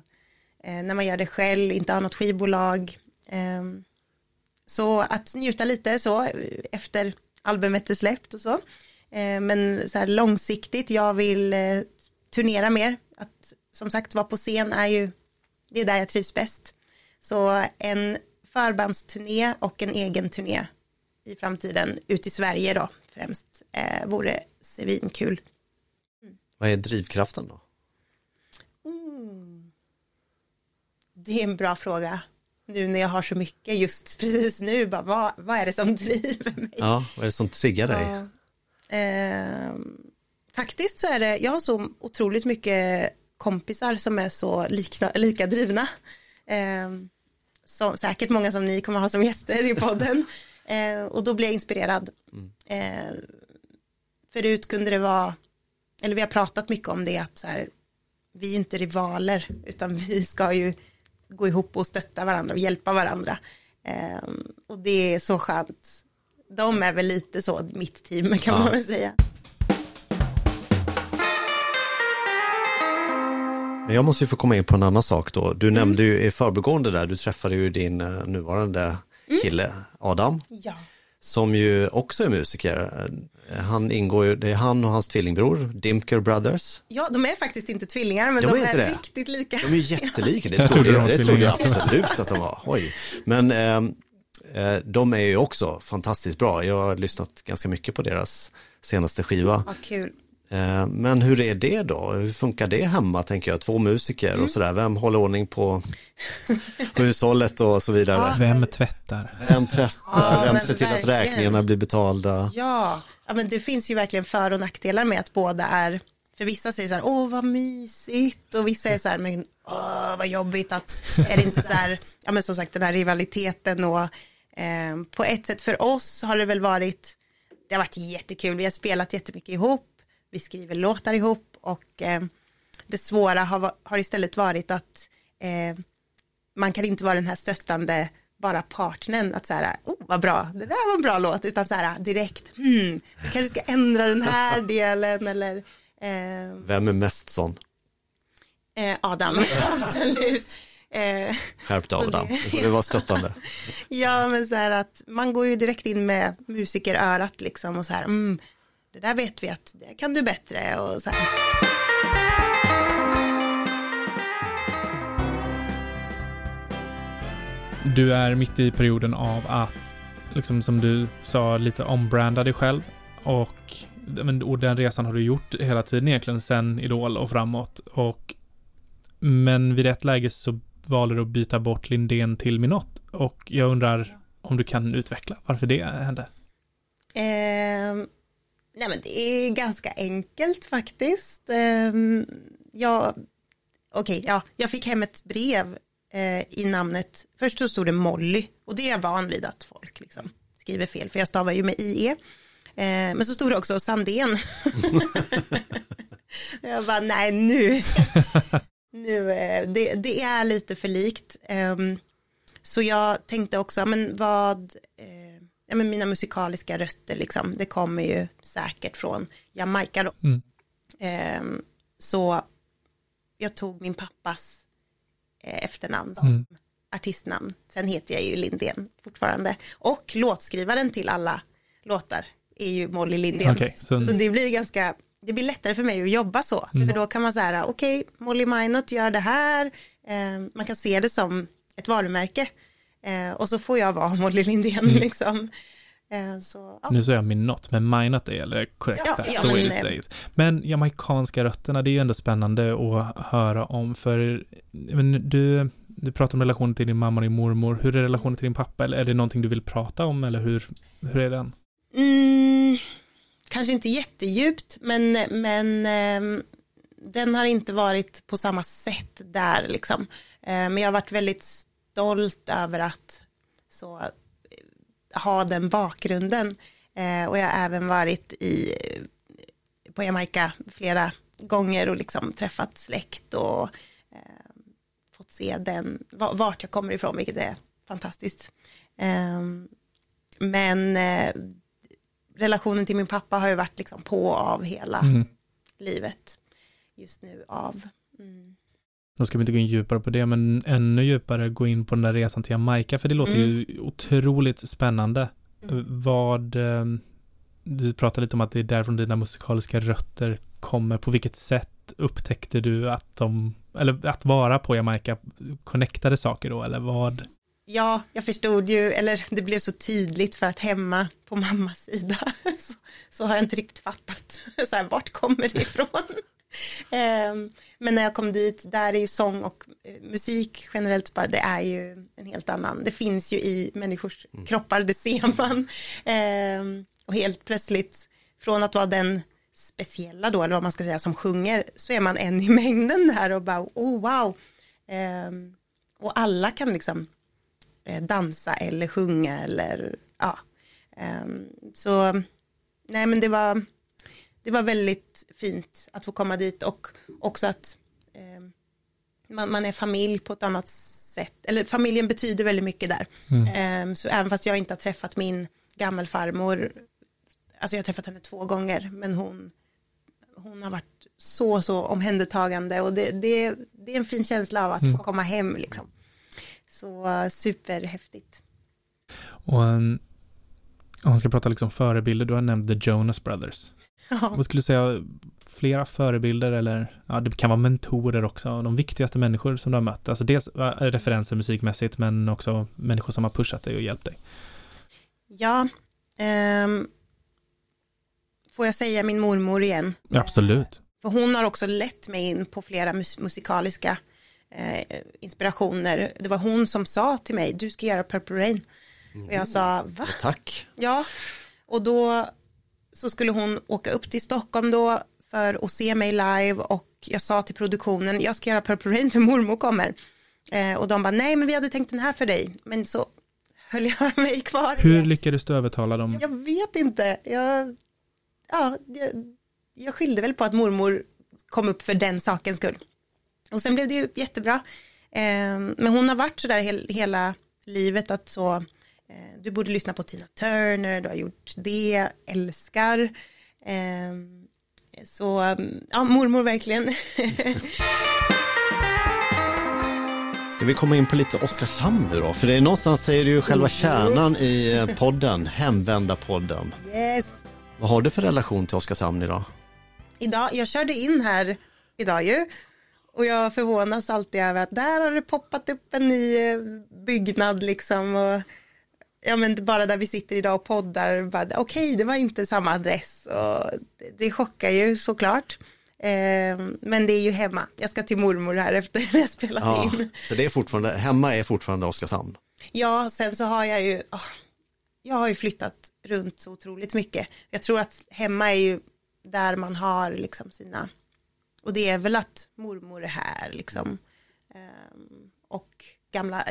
eh, när man gör det själv, inte har något skivbolag. Eh, så att njuta lite så efter albumet är släppt och så. Eh, men så här långsiktigt, jag vill eh, turnera mer. Som sagt vara på scen är ju, det är där jag trivs bäst. Så en förbandsturné och en egen turné i framtiden ut i Sverige då främst eh, vore svinkul. Vad är drivkraften då? Mm. Det är en bra fråga. Nu när jag har så mycket just precis nu, bara, vad, vad är det som driver mig? Ja, vad är det som triggar dig? Ja. Ehm, faktiskt så är det, jag har så otroligt mycket kompisar som är så likna, lika drivna. Ehm, som, säkert många som ni kommer ha som gäster i podden. Ehm, och då blir jag inspirerad. Ehm, förut kunde det vara, eller vi har pratat mycket om det, att så här, vi är inte rivaler, utan vi ska ju gå ihop och stötta varandra och hjälpa varandra. Ehm, och det är så skönt. De är väl lite så mitt team kan Ja. man väl säga. Men jag måste ju få komma in på en annan sak då. Mm. Du nämnde ju i förbegående där, du träffade ju din eh, nuvarande Mm. kille Adam, Ja. som ju också är musiker. Han ingår ju, det är han och hans tvillingbror, Dimker Brothers. ja, de är faktiskt inte tvillingar men De de, är är, riktigt lika. De är jättelika, det trodde trodde de jag, det trodde jag absolut att de var. Oj. Men ehm, eh, de är ju också fantastiskt bra. Jag har lyssnat ganska mycket på deras senaste skiva. Vad kul. Eh, Men hur är det då? Hur funkar det hemma tänker jag? Två musiker Mm. och sådär. Vem håller ordning på hushållet och så vidare? Vem tvättar? Vem tvättar? Ja, Vem ser till att verkligen. räkningarna blir betalda? Ja, ja, men det finns ju verkligen för och nackdelar med att båda är, för vissa säger så här, åh vad mysigt, och vissa är så här, men åh vad jobbigt att, är det inte så här, ja men som sagt den här rivaliteten och eh, på ett sätt för oss har det väl varit, det har varit jättekul, vi har spelat jättemycket ihop, vi skriver låtar ihop och eh, det svåra har, har istället varit att eh, man kan inte vara den här stöttande bara partnern att så här, oh vad bra, det där var en bra låt, utan så här direkt, hmm, vi kanske ska ändra den här delen eller eh, Vem är mest sån? eh, Adam, absolut. Eh, Skärp dig Och Adam, det- får vara stöttande. ja men så här att man går ju direkt in med musikerörat liksom och så här, mm, det där vet vi att det kan du bättre och så här. Du är mitt i perioden av att, liksom som du sa, lite ombranda dig själv och, och den resan har du gjort hela tiden egentligen sen Idol och framåt. Och, men vid ett läge så valde du att byta bort Lindén till Minott och jag undrar om du kan utveckla varför det hände? Eh, nej men det är ganska enkelt faktiskt. Eh, jag, okej, ja, jag fick hem ett brev eh, i namnet, först så stod det Molly och det är jag van vid att folk liksom skriver fel, för jag stavar ju med IE. Eh, men så stod det också Sandén. jag bara, nej nu, nu eh, det, det är lite för likt. Ehm, så jag tänkte också, men vad, ja, men mina musikaliska rötter liksom, det kommer ju säkert från Jamaica då. Mm. Ehm, så jag tog min pappas eh, efternamn, då, Mm. artistnamn. Sen heter jag ju Lindén fortfarande. Och låtskrivaren till alla låtar är ju Molly Lindén. Okej, så, Så det blir ganska, det blir lättare för mig att jobba så. För då kan man säga, okej, Molly Minot gör det här. Eh, man kan se det som ett varumärke. Eh, och så får jag vara Molly Lindén liksom. Eh, så, ja. nu säger jag min not, men minat är eller korrekt Ja, där. ja, Då är men, det eh, safe. Men jamaicanska rötterna, det är ju ändå spännande att höra om, för men du, du pratar om relationen till din mamma och din mormor. Hur är relationen till din pappa? Eller är det någonting du vill prata om, eller hur, hur är den? Mm, kanske inte jättedjupt, men, men ehm, den har inte varit på samma sätt där liksom. Eh, men jag har varit väldigt stolt över att så, eh, ha den bakgrunden. Eh, och jag har även varit i, på Jamaica flera gånger och liksom träffat släkt och eh, fått se den, va- vart jag kommer ifrån, vilket är fantastiskt. Ehm, men eh, relationen till min pappa har ju varit liksom på och av hela Mm. livet. Just nu av. Mm. Då ska vi inte gå in djupare på det, men ännu djupare gå in på den där resan till Jamaica, för det låter ju otroligt spännande. Mm. Vad, eh, du pratade lite om att det är därifrån dina musikaliska rötter kommer. På vilket sätt upptäckte du att de, eller att vara på Jamaica connectade saker då, eller vad? Ja, jag förstod ju, eller det blev så tydligt för att hemma på mammas sida så, så har jag inte riktigt fattat så här, vart kommer det ifrån. Ehm, Men när jag kom dit, där är ju sång och eh, musik generellt bara, det är ju en helt annan, det finns ju i människors kroppar, det ser man. Ehm, Och helt plötsligt, från att vara den speciella då, eller vad man ska säga, som sjunger, så är man en i mängden där och bara, oh wow. Ehm, Och alla kan liksom eh, dansa eller sjunga eller ja. Så nej men det var, det var väldigt fint att få komma dit och också att ehm, man, man är familj på ett annat sätt, eller familjen betyder väldigt mycket där. Ehm, Så även fast jag inte har träffat min gammelfarmor, alltså jag har träffat henne två gånger, men hon, hon har varit så, så omhändertagande och det, det, det är en fin känsla av att få komma hem liksom. Så uh, superhäftigt. Och om man ska prata liksom förebilder, du har nämnt The Jonas Brothers. Ja. Vad skulle du säga, flera förebilder eller, ja det kan vara mentorer också, de viktigaste människor som du har mött. Alltså dels referenser musikmässigt, men också människor som har pushat dig och hjälpt dig. Ja, ehm, får jag säga min mormor igen? Ja, absolut. För hon har också lett mig in på flera mus- musikaliska eh, inspirationer. Det var hon som sa till mig, du ska göra Purple Rain. Och jag sa, va? Tack. Ja, och då så skulle hon åka upp till Stockholm då för att se mig live och jag sa till produktionen, jag ska göra Purple Rain för mormor kommer. Eh, och de bara, nej men vi hade tänkt den här för dig. Men så höll jag mig kvar. Hur lyckades du övertala dem? Jag vet inte. Jag, ja, jag, jag skyllde väl på att mormor kom upp för den sakens skull. Och sen blev det ju jättebra. Eh, men hon har varit sådär hel, hela livet att så, du borde lyssna på Tina Turner, du har gjort det, älskar. Eh, så, ja, mormor verkligen. Ska vi komma in på lite Oskarshamn nu då? För det är någonstans säger du ju själva kärnan i eh, podden, Hemvända-podden. yes. Vad har du för relation till Oskarshamn idag? Idag, jag körde in här idag ju. Och jag förvånas alltid över att där har det poppat upp en ny eh, byggnad liksom. Och, ja men bara där vi sitter idag och poddar. Okej, det var inte samma adress. Och det, det chockar ju såklart. Eh, men det är ju hemma. Jag ska till mormor här efter jag spelat Ja, in. så det är fortfarande, hemma är fortfarande Oskarshamn. Ja, sen så har jag ju, ah, jag har ju flyttat runt så otroligt mycket. Jag tror att hemma är ju där man har liksom sina och det är väl att mormor är här liksom. Ehm, och gamla,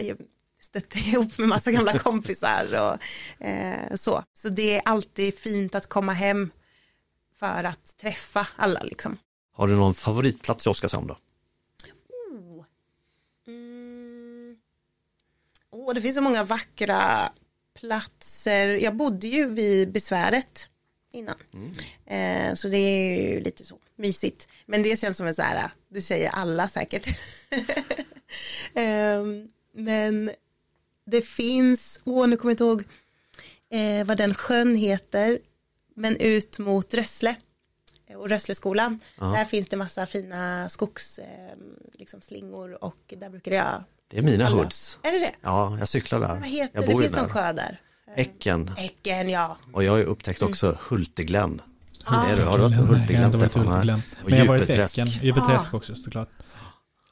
stötte ihop med massa gamla kompisar och eh, så. Så det är alltid fint att komma hem för att träffa alla liksom. Har du någon favoritplats i Oskarshamn då? Oh. Mm. Åh, det finns så många vackra platser. Jag bodde ju vid besväret innan. Eh, så det är ju lite så mysigt. Men det känns som en så här, det säger alla säkert. eh, men det finns, åh nu kommer jag inte ihåg eh, vad den sjön heter, men ut mot Rössle och Rössleskolan. Där finns det massa fina skogsslingor eh, liksom slingor och där brukar jag, Det är mina Alla. hoods. är det det? Ja, jag cyklar där. Vad heter jag det? bor Det finns någon sjö där. Äcken. Häcken, ja. Och jag har ju upptäckt också Hultegländ. Ah. Har du varit på Nej, jag har Hultegländ inte varit på Stefan? Och Men jag har varit i Djupeträsk. Äcken, Djupeträsk Ah. också såklart.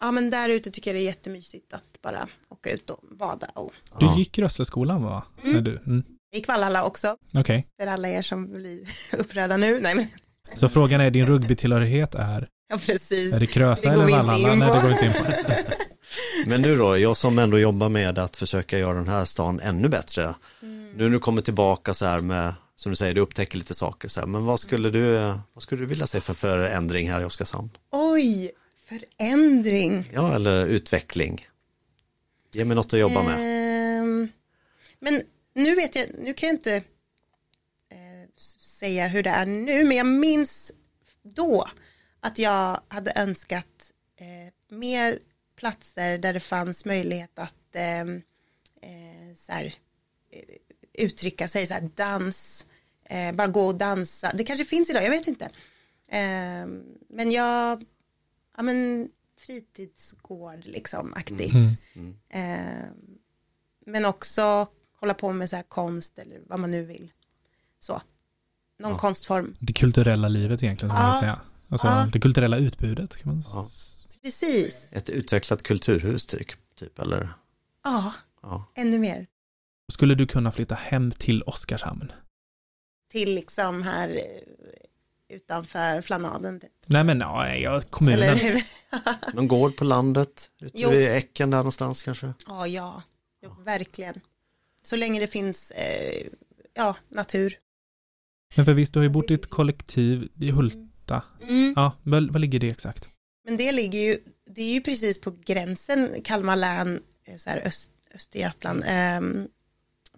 Ja men där ute tycker jag det är jättemysigt att bara åka ut och bada. Och Du gick Rössleskolan va? När du, mm. i Kvallhalla också, Okej, för alla er som blir upprörda nu. Nej men, så frågan är, din rugbytillhörighet är, ja precis. är det Krösa Det går eller Vallhalla? in Nej, det går inte in på. Men nu då, jag som ändå jobbar med att försöka göra den här stan ännu bättre. Mm. Nu när du kommer tillbaka så här med, som du säger, du upptäcker lite saker så här, men vad skulle du, vad skulle du vilja se för förändring här i Oskarshamn? Oj, förändring. Ja, eller utveckling. Ge mig något att jobba med. Ehm, men nu vet jag, nu kan jag inte eh, säga hur det är nu, men jag minns då att jag hade önskat eh, mer platser där det fanns möjlighet att ehm, eh, så här, uttrycka sig, så här, dans, bara gå och dansa. Det kanske finns idag, jag vet inte. Ehm, men jag, ja men fritidsgård liksom aktigt. Mm. Ehm, men också hålla på med så här konst eller vad man nu vill. Så. Någon Ja. konstform. Det kulturella livet egentligen, som Ja. man säga. Alltså Ja. det kulturella utbudet kan man Ja. Precis. Ett utvecklat kulturhus typ, typ eller? Ja, Ja. ännu mer. Skulle du kunna flytta hem till Oskarshamn? Till liksom här eh, utanför Flanaden. Typ. Nej men ja, ja, kommunen. Någon gård på landet, ute Jo. vid Äcken där någonstans kanske? ja, ja, ja, verkligen. Så länge det finns eh, ja, natur. Men för visst, du har ju bott i ett kollektiv i Hulta. Mm. Ja, vad, vad ligger det exakt? Men det ligger ju, det är ju precis på gränsen, Kalmar län, eh, så här öst, Östergötland. Ehm,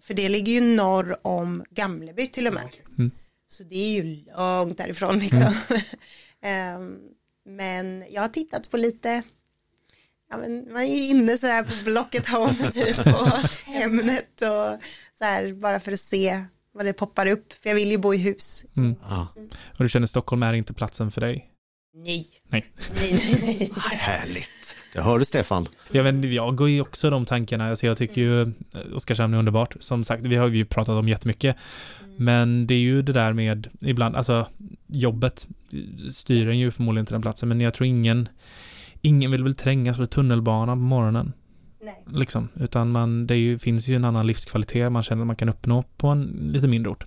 för det ligger ju norr om Gamleby till och med. Mm. Så det är ju långt därifrån liksom. Ehm, men jag har tittat på lite, ja men man är ju inne så här på Blocket Home typ och Hemnet och så här bara för att se vad det poppar upp. För jag vill ju bo i hus. Mm. Ja. Och du känner Stockholm är inte platsen för dig? Nej. Nej. Nej, nej, nej. Härligt. Det hör du Stefan. Ja, men jag går ju också de tankarna. Alltså jag tycker ju eh, Oskarshamn är underbart. Som sagt, vi har ju pratat om jättemycket. Men det är ju det där med ibland, alltså jobbet styr en ju förmodligen till den platsen. Men jag tror ingen, ingen vill väl trängas för tunnelbanan på morgonen. nej. Liksom. Utan man, det ju, finns ju en annan livskvalitet man känner att man kan uppnå på en lite mindre ort.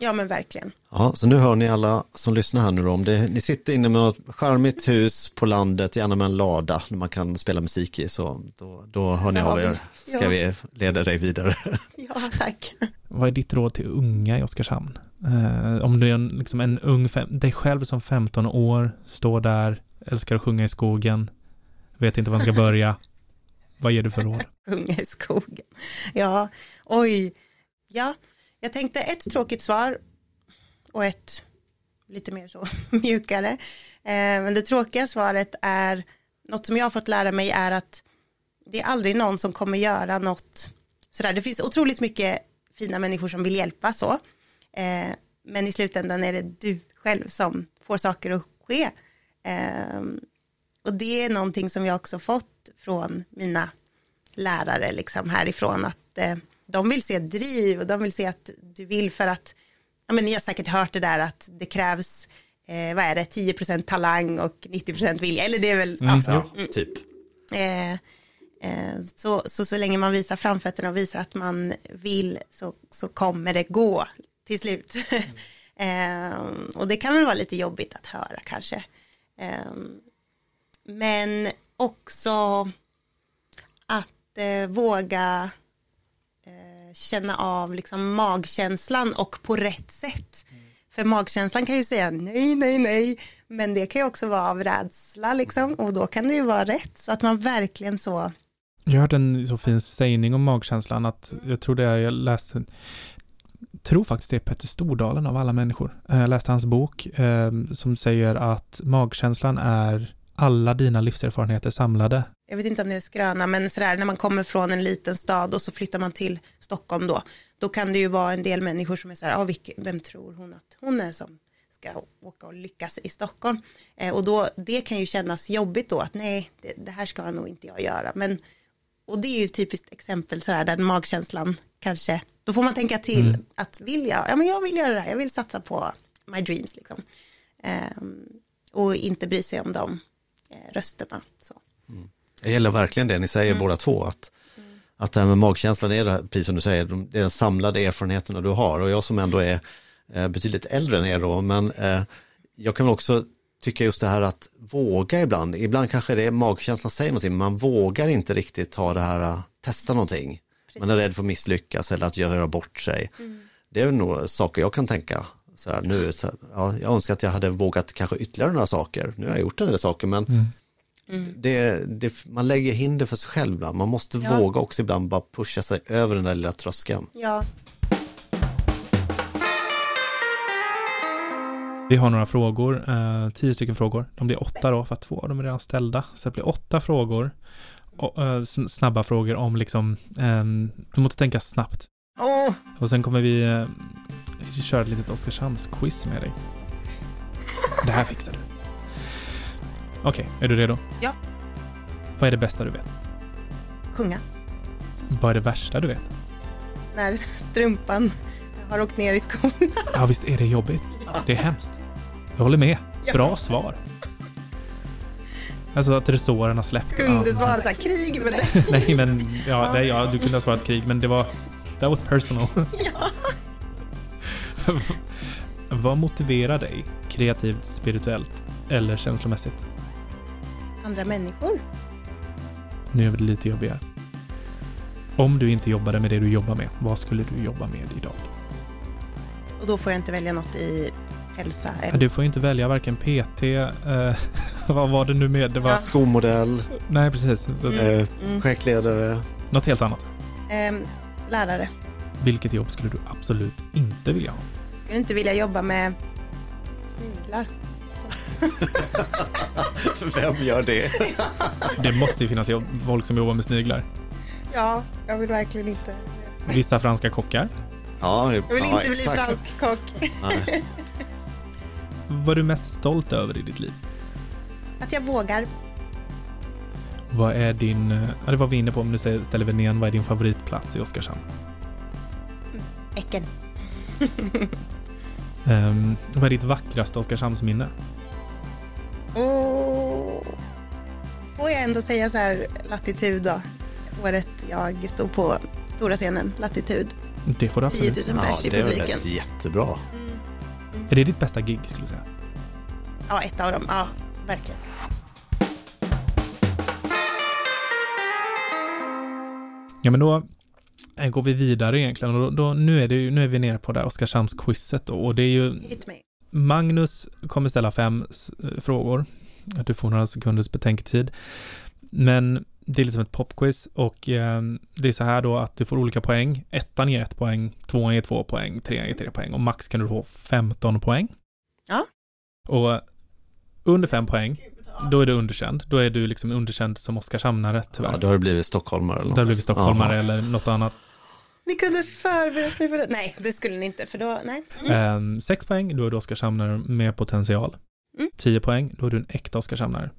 Ja men verkligen. Ja, så nu hör ni alla som lyssnar här nu då, om det, ni sitter inne med något charmigt hus på landet, gärna med en lada där man kan spela musik i, så då, då hör ni Där av er, ska Ja. vi leda dig vidare. Ja tack. Vad är ditt råd till unga i Oskarshamn? Eh, om du är en, liksom en ung, fem, dig själv som 15 år, står där, älskar att sjunga i skogen, vet inte var man ska börja. Vad ger du för råd? Unga i skogen. Ja, oj. Ja, jag tänkte ett tråkigt svar och ett lite mer så mjukare. Eh, men det tråkiga svaret är, något som jag har fått lära mig är att det är aldrig någon som kommer göra något sådär. Det finns otroligt mycket fina människor som vill hjälpa så. Eh, men i slutändan är det du själv som får saker att ske. Eh, och det är någonting som jag också fått från mina lärare liksom härifrån att eh, de vill se driv och de vill se att du vill för att, ja men ni har säkert hört det där att det krävs, eh, vad är det, 10% talang och 90% vilja, eller det är väl, Mm, ja, Ja, typ. Eh, eh, Eh, så, så, så länge man visar framfötterna och visar att man vill så, så kommer det gå till slut. eh, och det kan väl vara lite jobbigt att höra kanske. Eh, men också att eh, våga eh, känna av liksom magkänslan och på rätt sätt. För magkänslan kan ju säga nej, nej, nej, men det kan ju också vara av rädsla liksom och då kan det ju vara rätt så att man verkligen så, jag har hört en så fin sägning om magkänslan att jag tror det är, jag läste, tror faktiskt det är Petter Stordalen av alla människor. Eh, jag läste hans bok eh, som säger att magkänslan är alla dina livserfarenheter samlade. jag vet inte om det är skröna, men sådär när man kommer från en liten stad och så flyttar man till Stockholm då, då kan det ju vara en del människor som är så här, ah, vem tror hon att hon är som ska åka och lyckas i Stockholm? Eh, och då, det kan ju kännas jobbigt då, att nej, det, det här ska nog inte jag göra, men och det är ju typiskt exempel så här där magkänslan kanske, då får man tänka till Mm. att vill jag, ja men jag vill göra det här, jag vill satsa på my dreams liksom. Ehm, och inte bry sig om de eh, rösterna. Så. Det gäller verkligen det ni säger Mm. båda två, att, att det här med magkänslan är det, precis som du säger, de- det är den samlade erfarenheterna du har och jag som ändå är eh, betydligt äldre än er då, men eh, jag kan väl också tycka just det här att våga ibland, ibland kanske det är magkänslan säger någonting, men man vågar inte riktigt ta det här, eh, testa någonting. Man är rädd för att misslyckas eller att göra bort sig. Det är nog saker jag kan tänka så här, nu, så, ja, jag önskar att jag hade vågat kanske ytterligare några saker. Nu har jag gjort en del saker, men Mm. det, det, man lägger hinder för sig själv ibland. Man måste Ja. våga också ibland bara pusha sig över den där lilla tröskeln. Ja, Vi har några frågor, eh, tio stycken frågor. De blir åtta då, för att två av dem är redan ställda. Så det blir åtta frågor. Och, eh, sn- snabba frågor om liksom, ehm, du måste tänka snabbt. Åh, Och sen kommer vi eh, köra ett litet Oskarshamns-quiz med dig. Det här fixar du. Okej, är du redo? Ja. Vad är det bästa du vet? sjunga. Vad är det värsta du vet? När strumpan har åkt ner i skon. Ja, visst är det jobbigt. Det är hemskt. Jag håller med. Bra svar. Alltså att resåren har släppt. Kunde Ja. svara så här, krig med det. Nej, men ja, nej, ja, du kunde ha svarat krig, men det var... That was personal. Ja. Vad motiverar dig kreativt, spirituellt eller känslomässigt? Andra människor. Nu är det lite jobbigare. Om du inte jobbade med det du jobbar med, vad skulle du jobba med idag? Och då får jag inte välja något i hälsa. Ja, Eller... Du får inte välja varken PT, eh, vad var det nu med? Det var, Ja. Skomodell, Nej, precis. Så, Mm. eh, Mm. projektledare. Något helt annat. Ehm, lärare. Vilket jobb skulle du absolut inte vilja ha? Skulle inte vilja jobba med sniglar. Vem gör det? Det måste ju finnas jobb, folk som jobbar med sniglar. Ja, jag vill verkligen inte. Vissa franska kockar. Ja, Jag vill ja, inte bli exakt. fransk kock. Nej. Vad är du mest stolt över i ditt liv? Att jag vågar. Vad är din, ja det var vi inne på, om du säger- ställer väl igen, vad är din favoritplats i Oskarshamn? Äcken. Um, vad är ditt vackraste Oskarshamnsminne? Och får jag ändå säga så här latitud då. Året jag stod på stora scenen, latitud. Det får du 10 absolut. 000 Ja, pers i det är väl publiken. jättebra. Är det ditt bästa gig skulle du säga? Ja, ett av dem. Ja, verkligen. Ja men då eh, går vi vidare egentligen och då, då, nu, är det, ju- nu är vi nere på det här Oskarshamnsquizet då, och det är ju. Magnus kommer ställa fem eh, frågor. Att du får några sekunders betänketid. Men det är liksom ett popquiz och eh, det är så här då att du får olika poäng. Ettan ger ett poäng, tvåan ger två poäng, trean ger tre poäng och max kan du få 15 poäng. Ja. Och under fem poäng, då är du underkänd. Då är du liksom underkänd som Oskarshamnare tyvärr. Ja, då har det blivit stockholmare eller Då har du något. blivit stockholmare Ja. eller något annat. Ni kunde förberett mig för det. Nej, det skulle ni inte, för då, nej. Mm. Eh, sex poäng, då är du Oskarshamnare med potential. Mm. 10 poäng, då är du en äkta Oskarshamnare.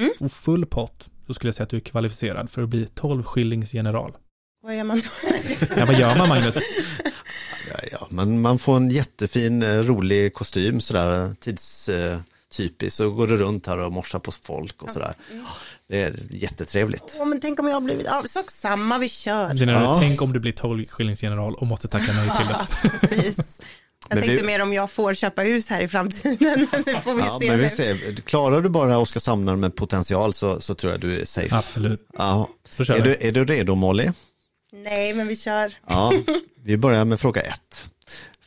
Mm. Och full pott, då skulle jag säga att du är kvalificerad för att bli 12 skillings general. Vad gör man då? Ja, vad gör man Magnus? Ja, ja, men man får en jättefin, eh, rolig kostym sådär, tidstypisk, så går du runt här och morsar på folk och sådär. Det är jättetrevligt. Åh, men tänk om jag har blivit, ja, sak samma, vi kör. Ja. tänk om du blir 12 skillings general och måste tacka nej till det. Precis. Jag Men tänkte vi- mer om jag får köpa hus här i framtiden. Det får vi Ja, se. men vi ser. Klarar du bara Oskarshamnare med potential så, så tror jag du är safe. Absolut. Ja. Är, du, är du redo Molly? Nej, men vi kör. Ja, vi börjar med fråga ett.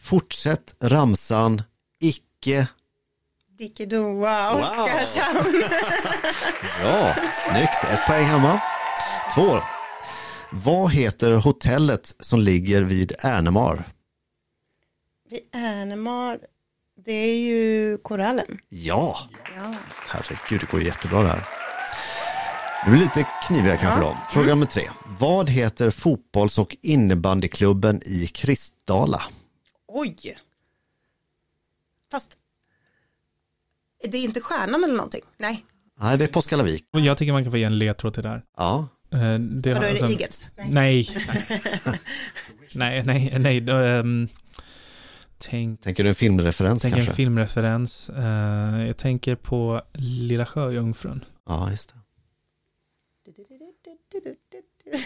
Fortsätt ramsan icke. Dickedoa, Oskarshamn. Ja, snyggt. Ett poäng hemma. Två. Vad heter hotellet som ligger vid Ärnemar? Vid Ärnemar, det är ju Korallen. Ja, Ja. herregud det går ju jättebra det här. Det blir lite knivigare kanske då. Fråga nummer tre. Vad heter fotbolls och innebandyklubben i Kristdala? Oj! Fast, det är inte Stjärnan eller någonting? Nej. Nej, det är Påskallavik. Jag tycker man kan få ge en ledtråd till det här. Ja, Eh, Det Vadå, är det alltså- Eagles? Nej. nej, nej, nej. då, ehm, tänk tänker du en filmreferens tänk kanske? en filmreferens. Eh, jag tänker på Lilla Sjöjungfrun. Ja, just det.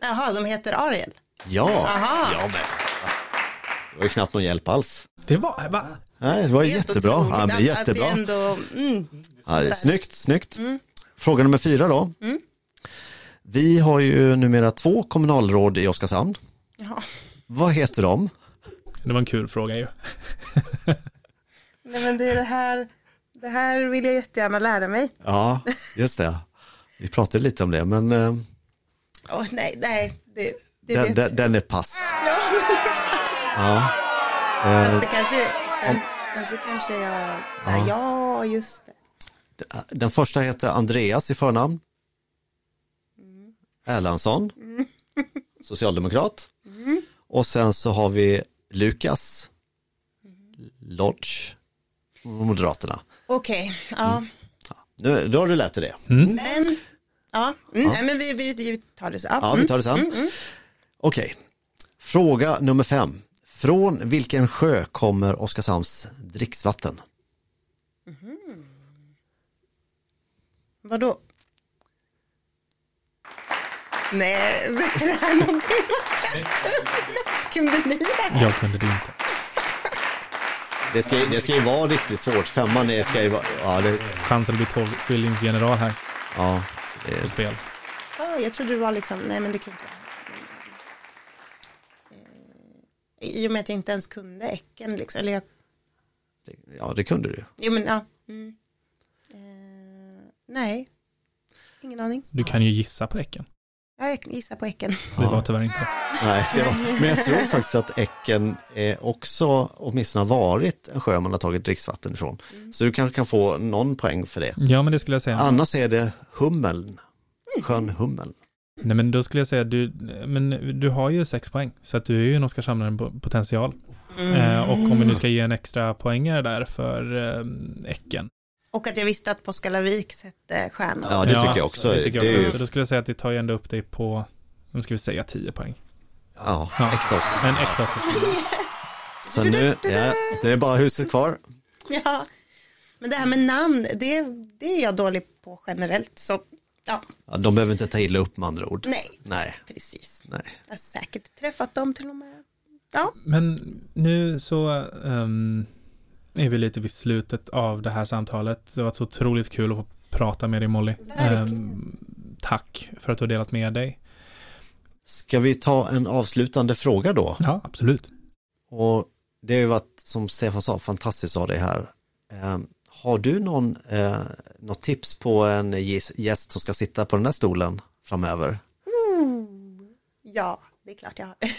Jaha, de heter Ariel. Ja, Aha. ja men. Det var ju knappt någon hjälp alls. Det var, va? Nej, det var Helt jättebra. Ja, men jättebra. Att det ändå, mm, Ja, det är snyggt, snyggt. Mm. Fråga nummer fyra då. Mm. Vi har ju numera två kommunalråd i Oskarshamn. ja. Vad heter de? Det var en kul fråga ju. Nej men det är det här, det här vill jag jättegärna lära mig. Ja, just det. Vi pratade lite om det, men eh, Åh nej, nej, det, det den, vet den, jag. den är pass. Ja, Ja. Eh, det kanske, sen, sen så kanske jag, så här, Ja. ja just det. Den första heter Andreas i förnamn. Erlandsson, socialdemokrat. Och sen så har vi Lukas Lodge, Moderaterna. Okej, ja. Nu, då har du lärt dig det. Mm. Men, ja, mm, Nej, men vi, vi, vi tar det så. Ja, Ja, vi tar det sen. Okej, fråga nummer fem. Från vilken sjö kommer Oskarshamns dricksvatten? Vadå? Nej, är det här någonting Kunde ni det? Jag kunde det inte. Det ska, ju- det ska ju vara riktigt svårt. Femman är, ska ju vara... Ja, det, Chansen att bli tolvskillingsgeneral här ja, på det, spel. Ja, jag trodde det var liksom, nej men det kunde jag. Eh, I och med att jag inte ens kunde äcken liksom, eller jag, ja, det kunde du jo men ja. Mm. Eh, nej, ingen aning. Du kan ju gissa på Äcken. Ja, Jag gissar på äcken. Det var tyvärr inte. Nej, det var, men jag tror faktiskt att Äcken är också åtminstone har varit en sjö man har tagit dricksvatten ifrån. Så du kanske kan få någon poäng för det. Ja, men det skulle jag säga. Annars är det Hummeln, sjön Hummeln. Nej, men då skulle jag säga att du, men du har ju sex poäng. Så att du är ju en Oskarshamnare på potential. Eh, och om vi nu ska ge en extra poängare där för eh, Äcken. Och att jag visste att Påskalavik sätter stjärnor. Ja, det tycker jag också. Det tycker jag Det är också. Så då skulle jag säga att det tar ju ändå upp dig på, nu ska vi säga 10 poäng. Ja, Ja. äkta Oskar. En äkta Oskarshamnare. Så nu, ja, det är bara huset kvar. Ja. Men det här med namn, det, det är jag dålig på generellt. Så ja, Ja, de behöver inte ta illa upp med andra ord. nej, Nej, precis. nej. Jag har säkert träffat dem till och med. Ja, Men nu så ehm, är vi lite vid slutet av det här samtalet. Det har varit så otroligt kul att få prata med dig Molly. Ehm, tack för att du har delat med dig. Ska vi ta en avslutande fråga då? Ja, absolut. Och det har ju varit, som Stefan sa, fantastiskt av dig här. Eh, har du någon, eh, något tips på en gäst som ska sitta på den här stolen framöver? ja det är klart jag har.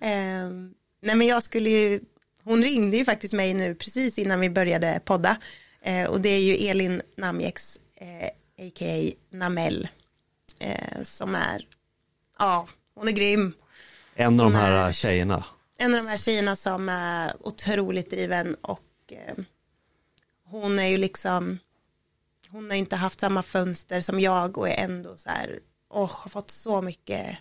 Ehm, nej men jag skulle ju, hon ringde ju faktiskt mig nu precis innan vi började podda. Eh, och det är ju Elin Namjeks, eh, a.k.a. Namel, eh, som är, ja, hon är grym. En av de här Nej. tjejerna. En av de här tjejerna som är otroligt driven och eh, hon är ju liksom, hon har ju inte haft samma fönster som jag och är ändå så här, åh, har fått så mycket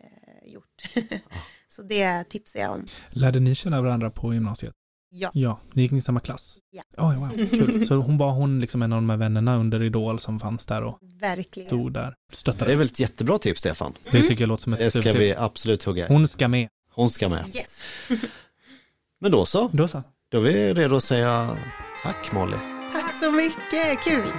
eh, gjort. så det tipsar jag om. Lärde ni känna varandra på gymnasiet? Ja. Ja, ni gick i samma klass? Ja. Oj, wow, kul. Så hon var hon liksom en av de här vännerna under Idol som fanns där och Verkligen. stod där. Det Stöttade. är väl ett jättebra tips Stefan. Det tycker jag låter som ett Det ska vi absolut hugga i. Hon ska med. Hon ska med. Yes. Men då så, Då så. då är vi redo att säga tack Molly. Tack så mycket, kul.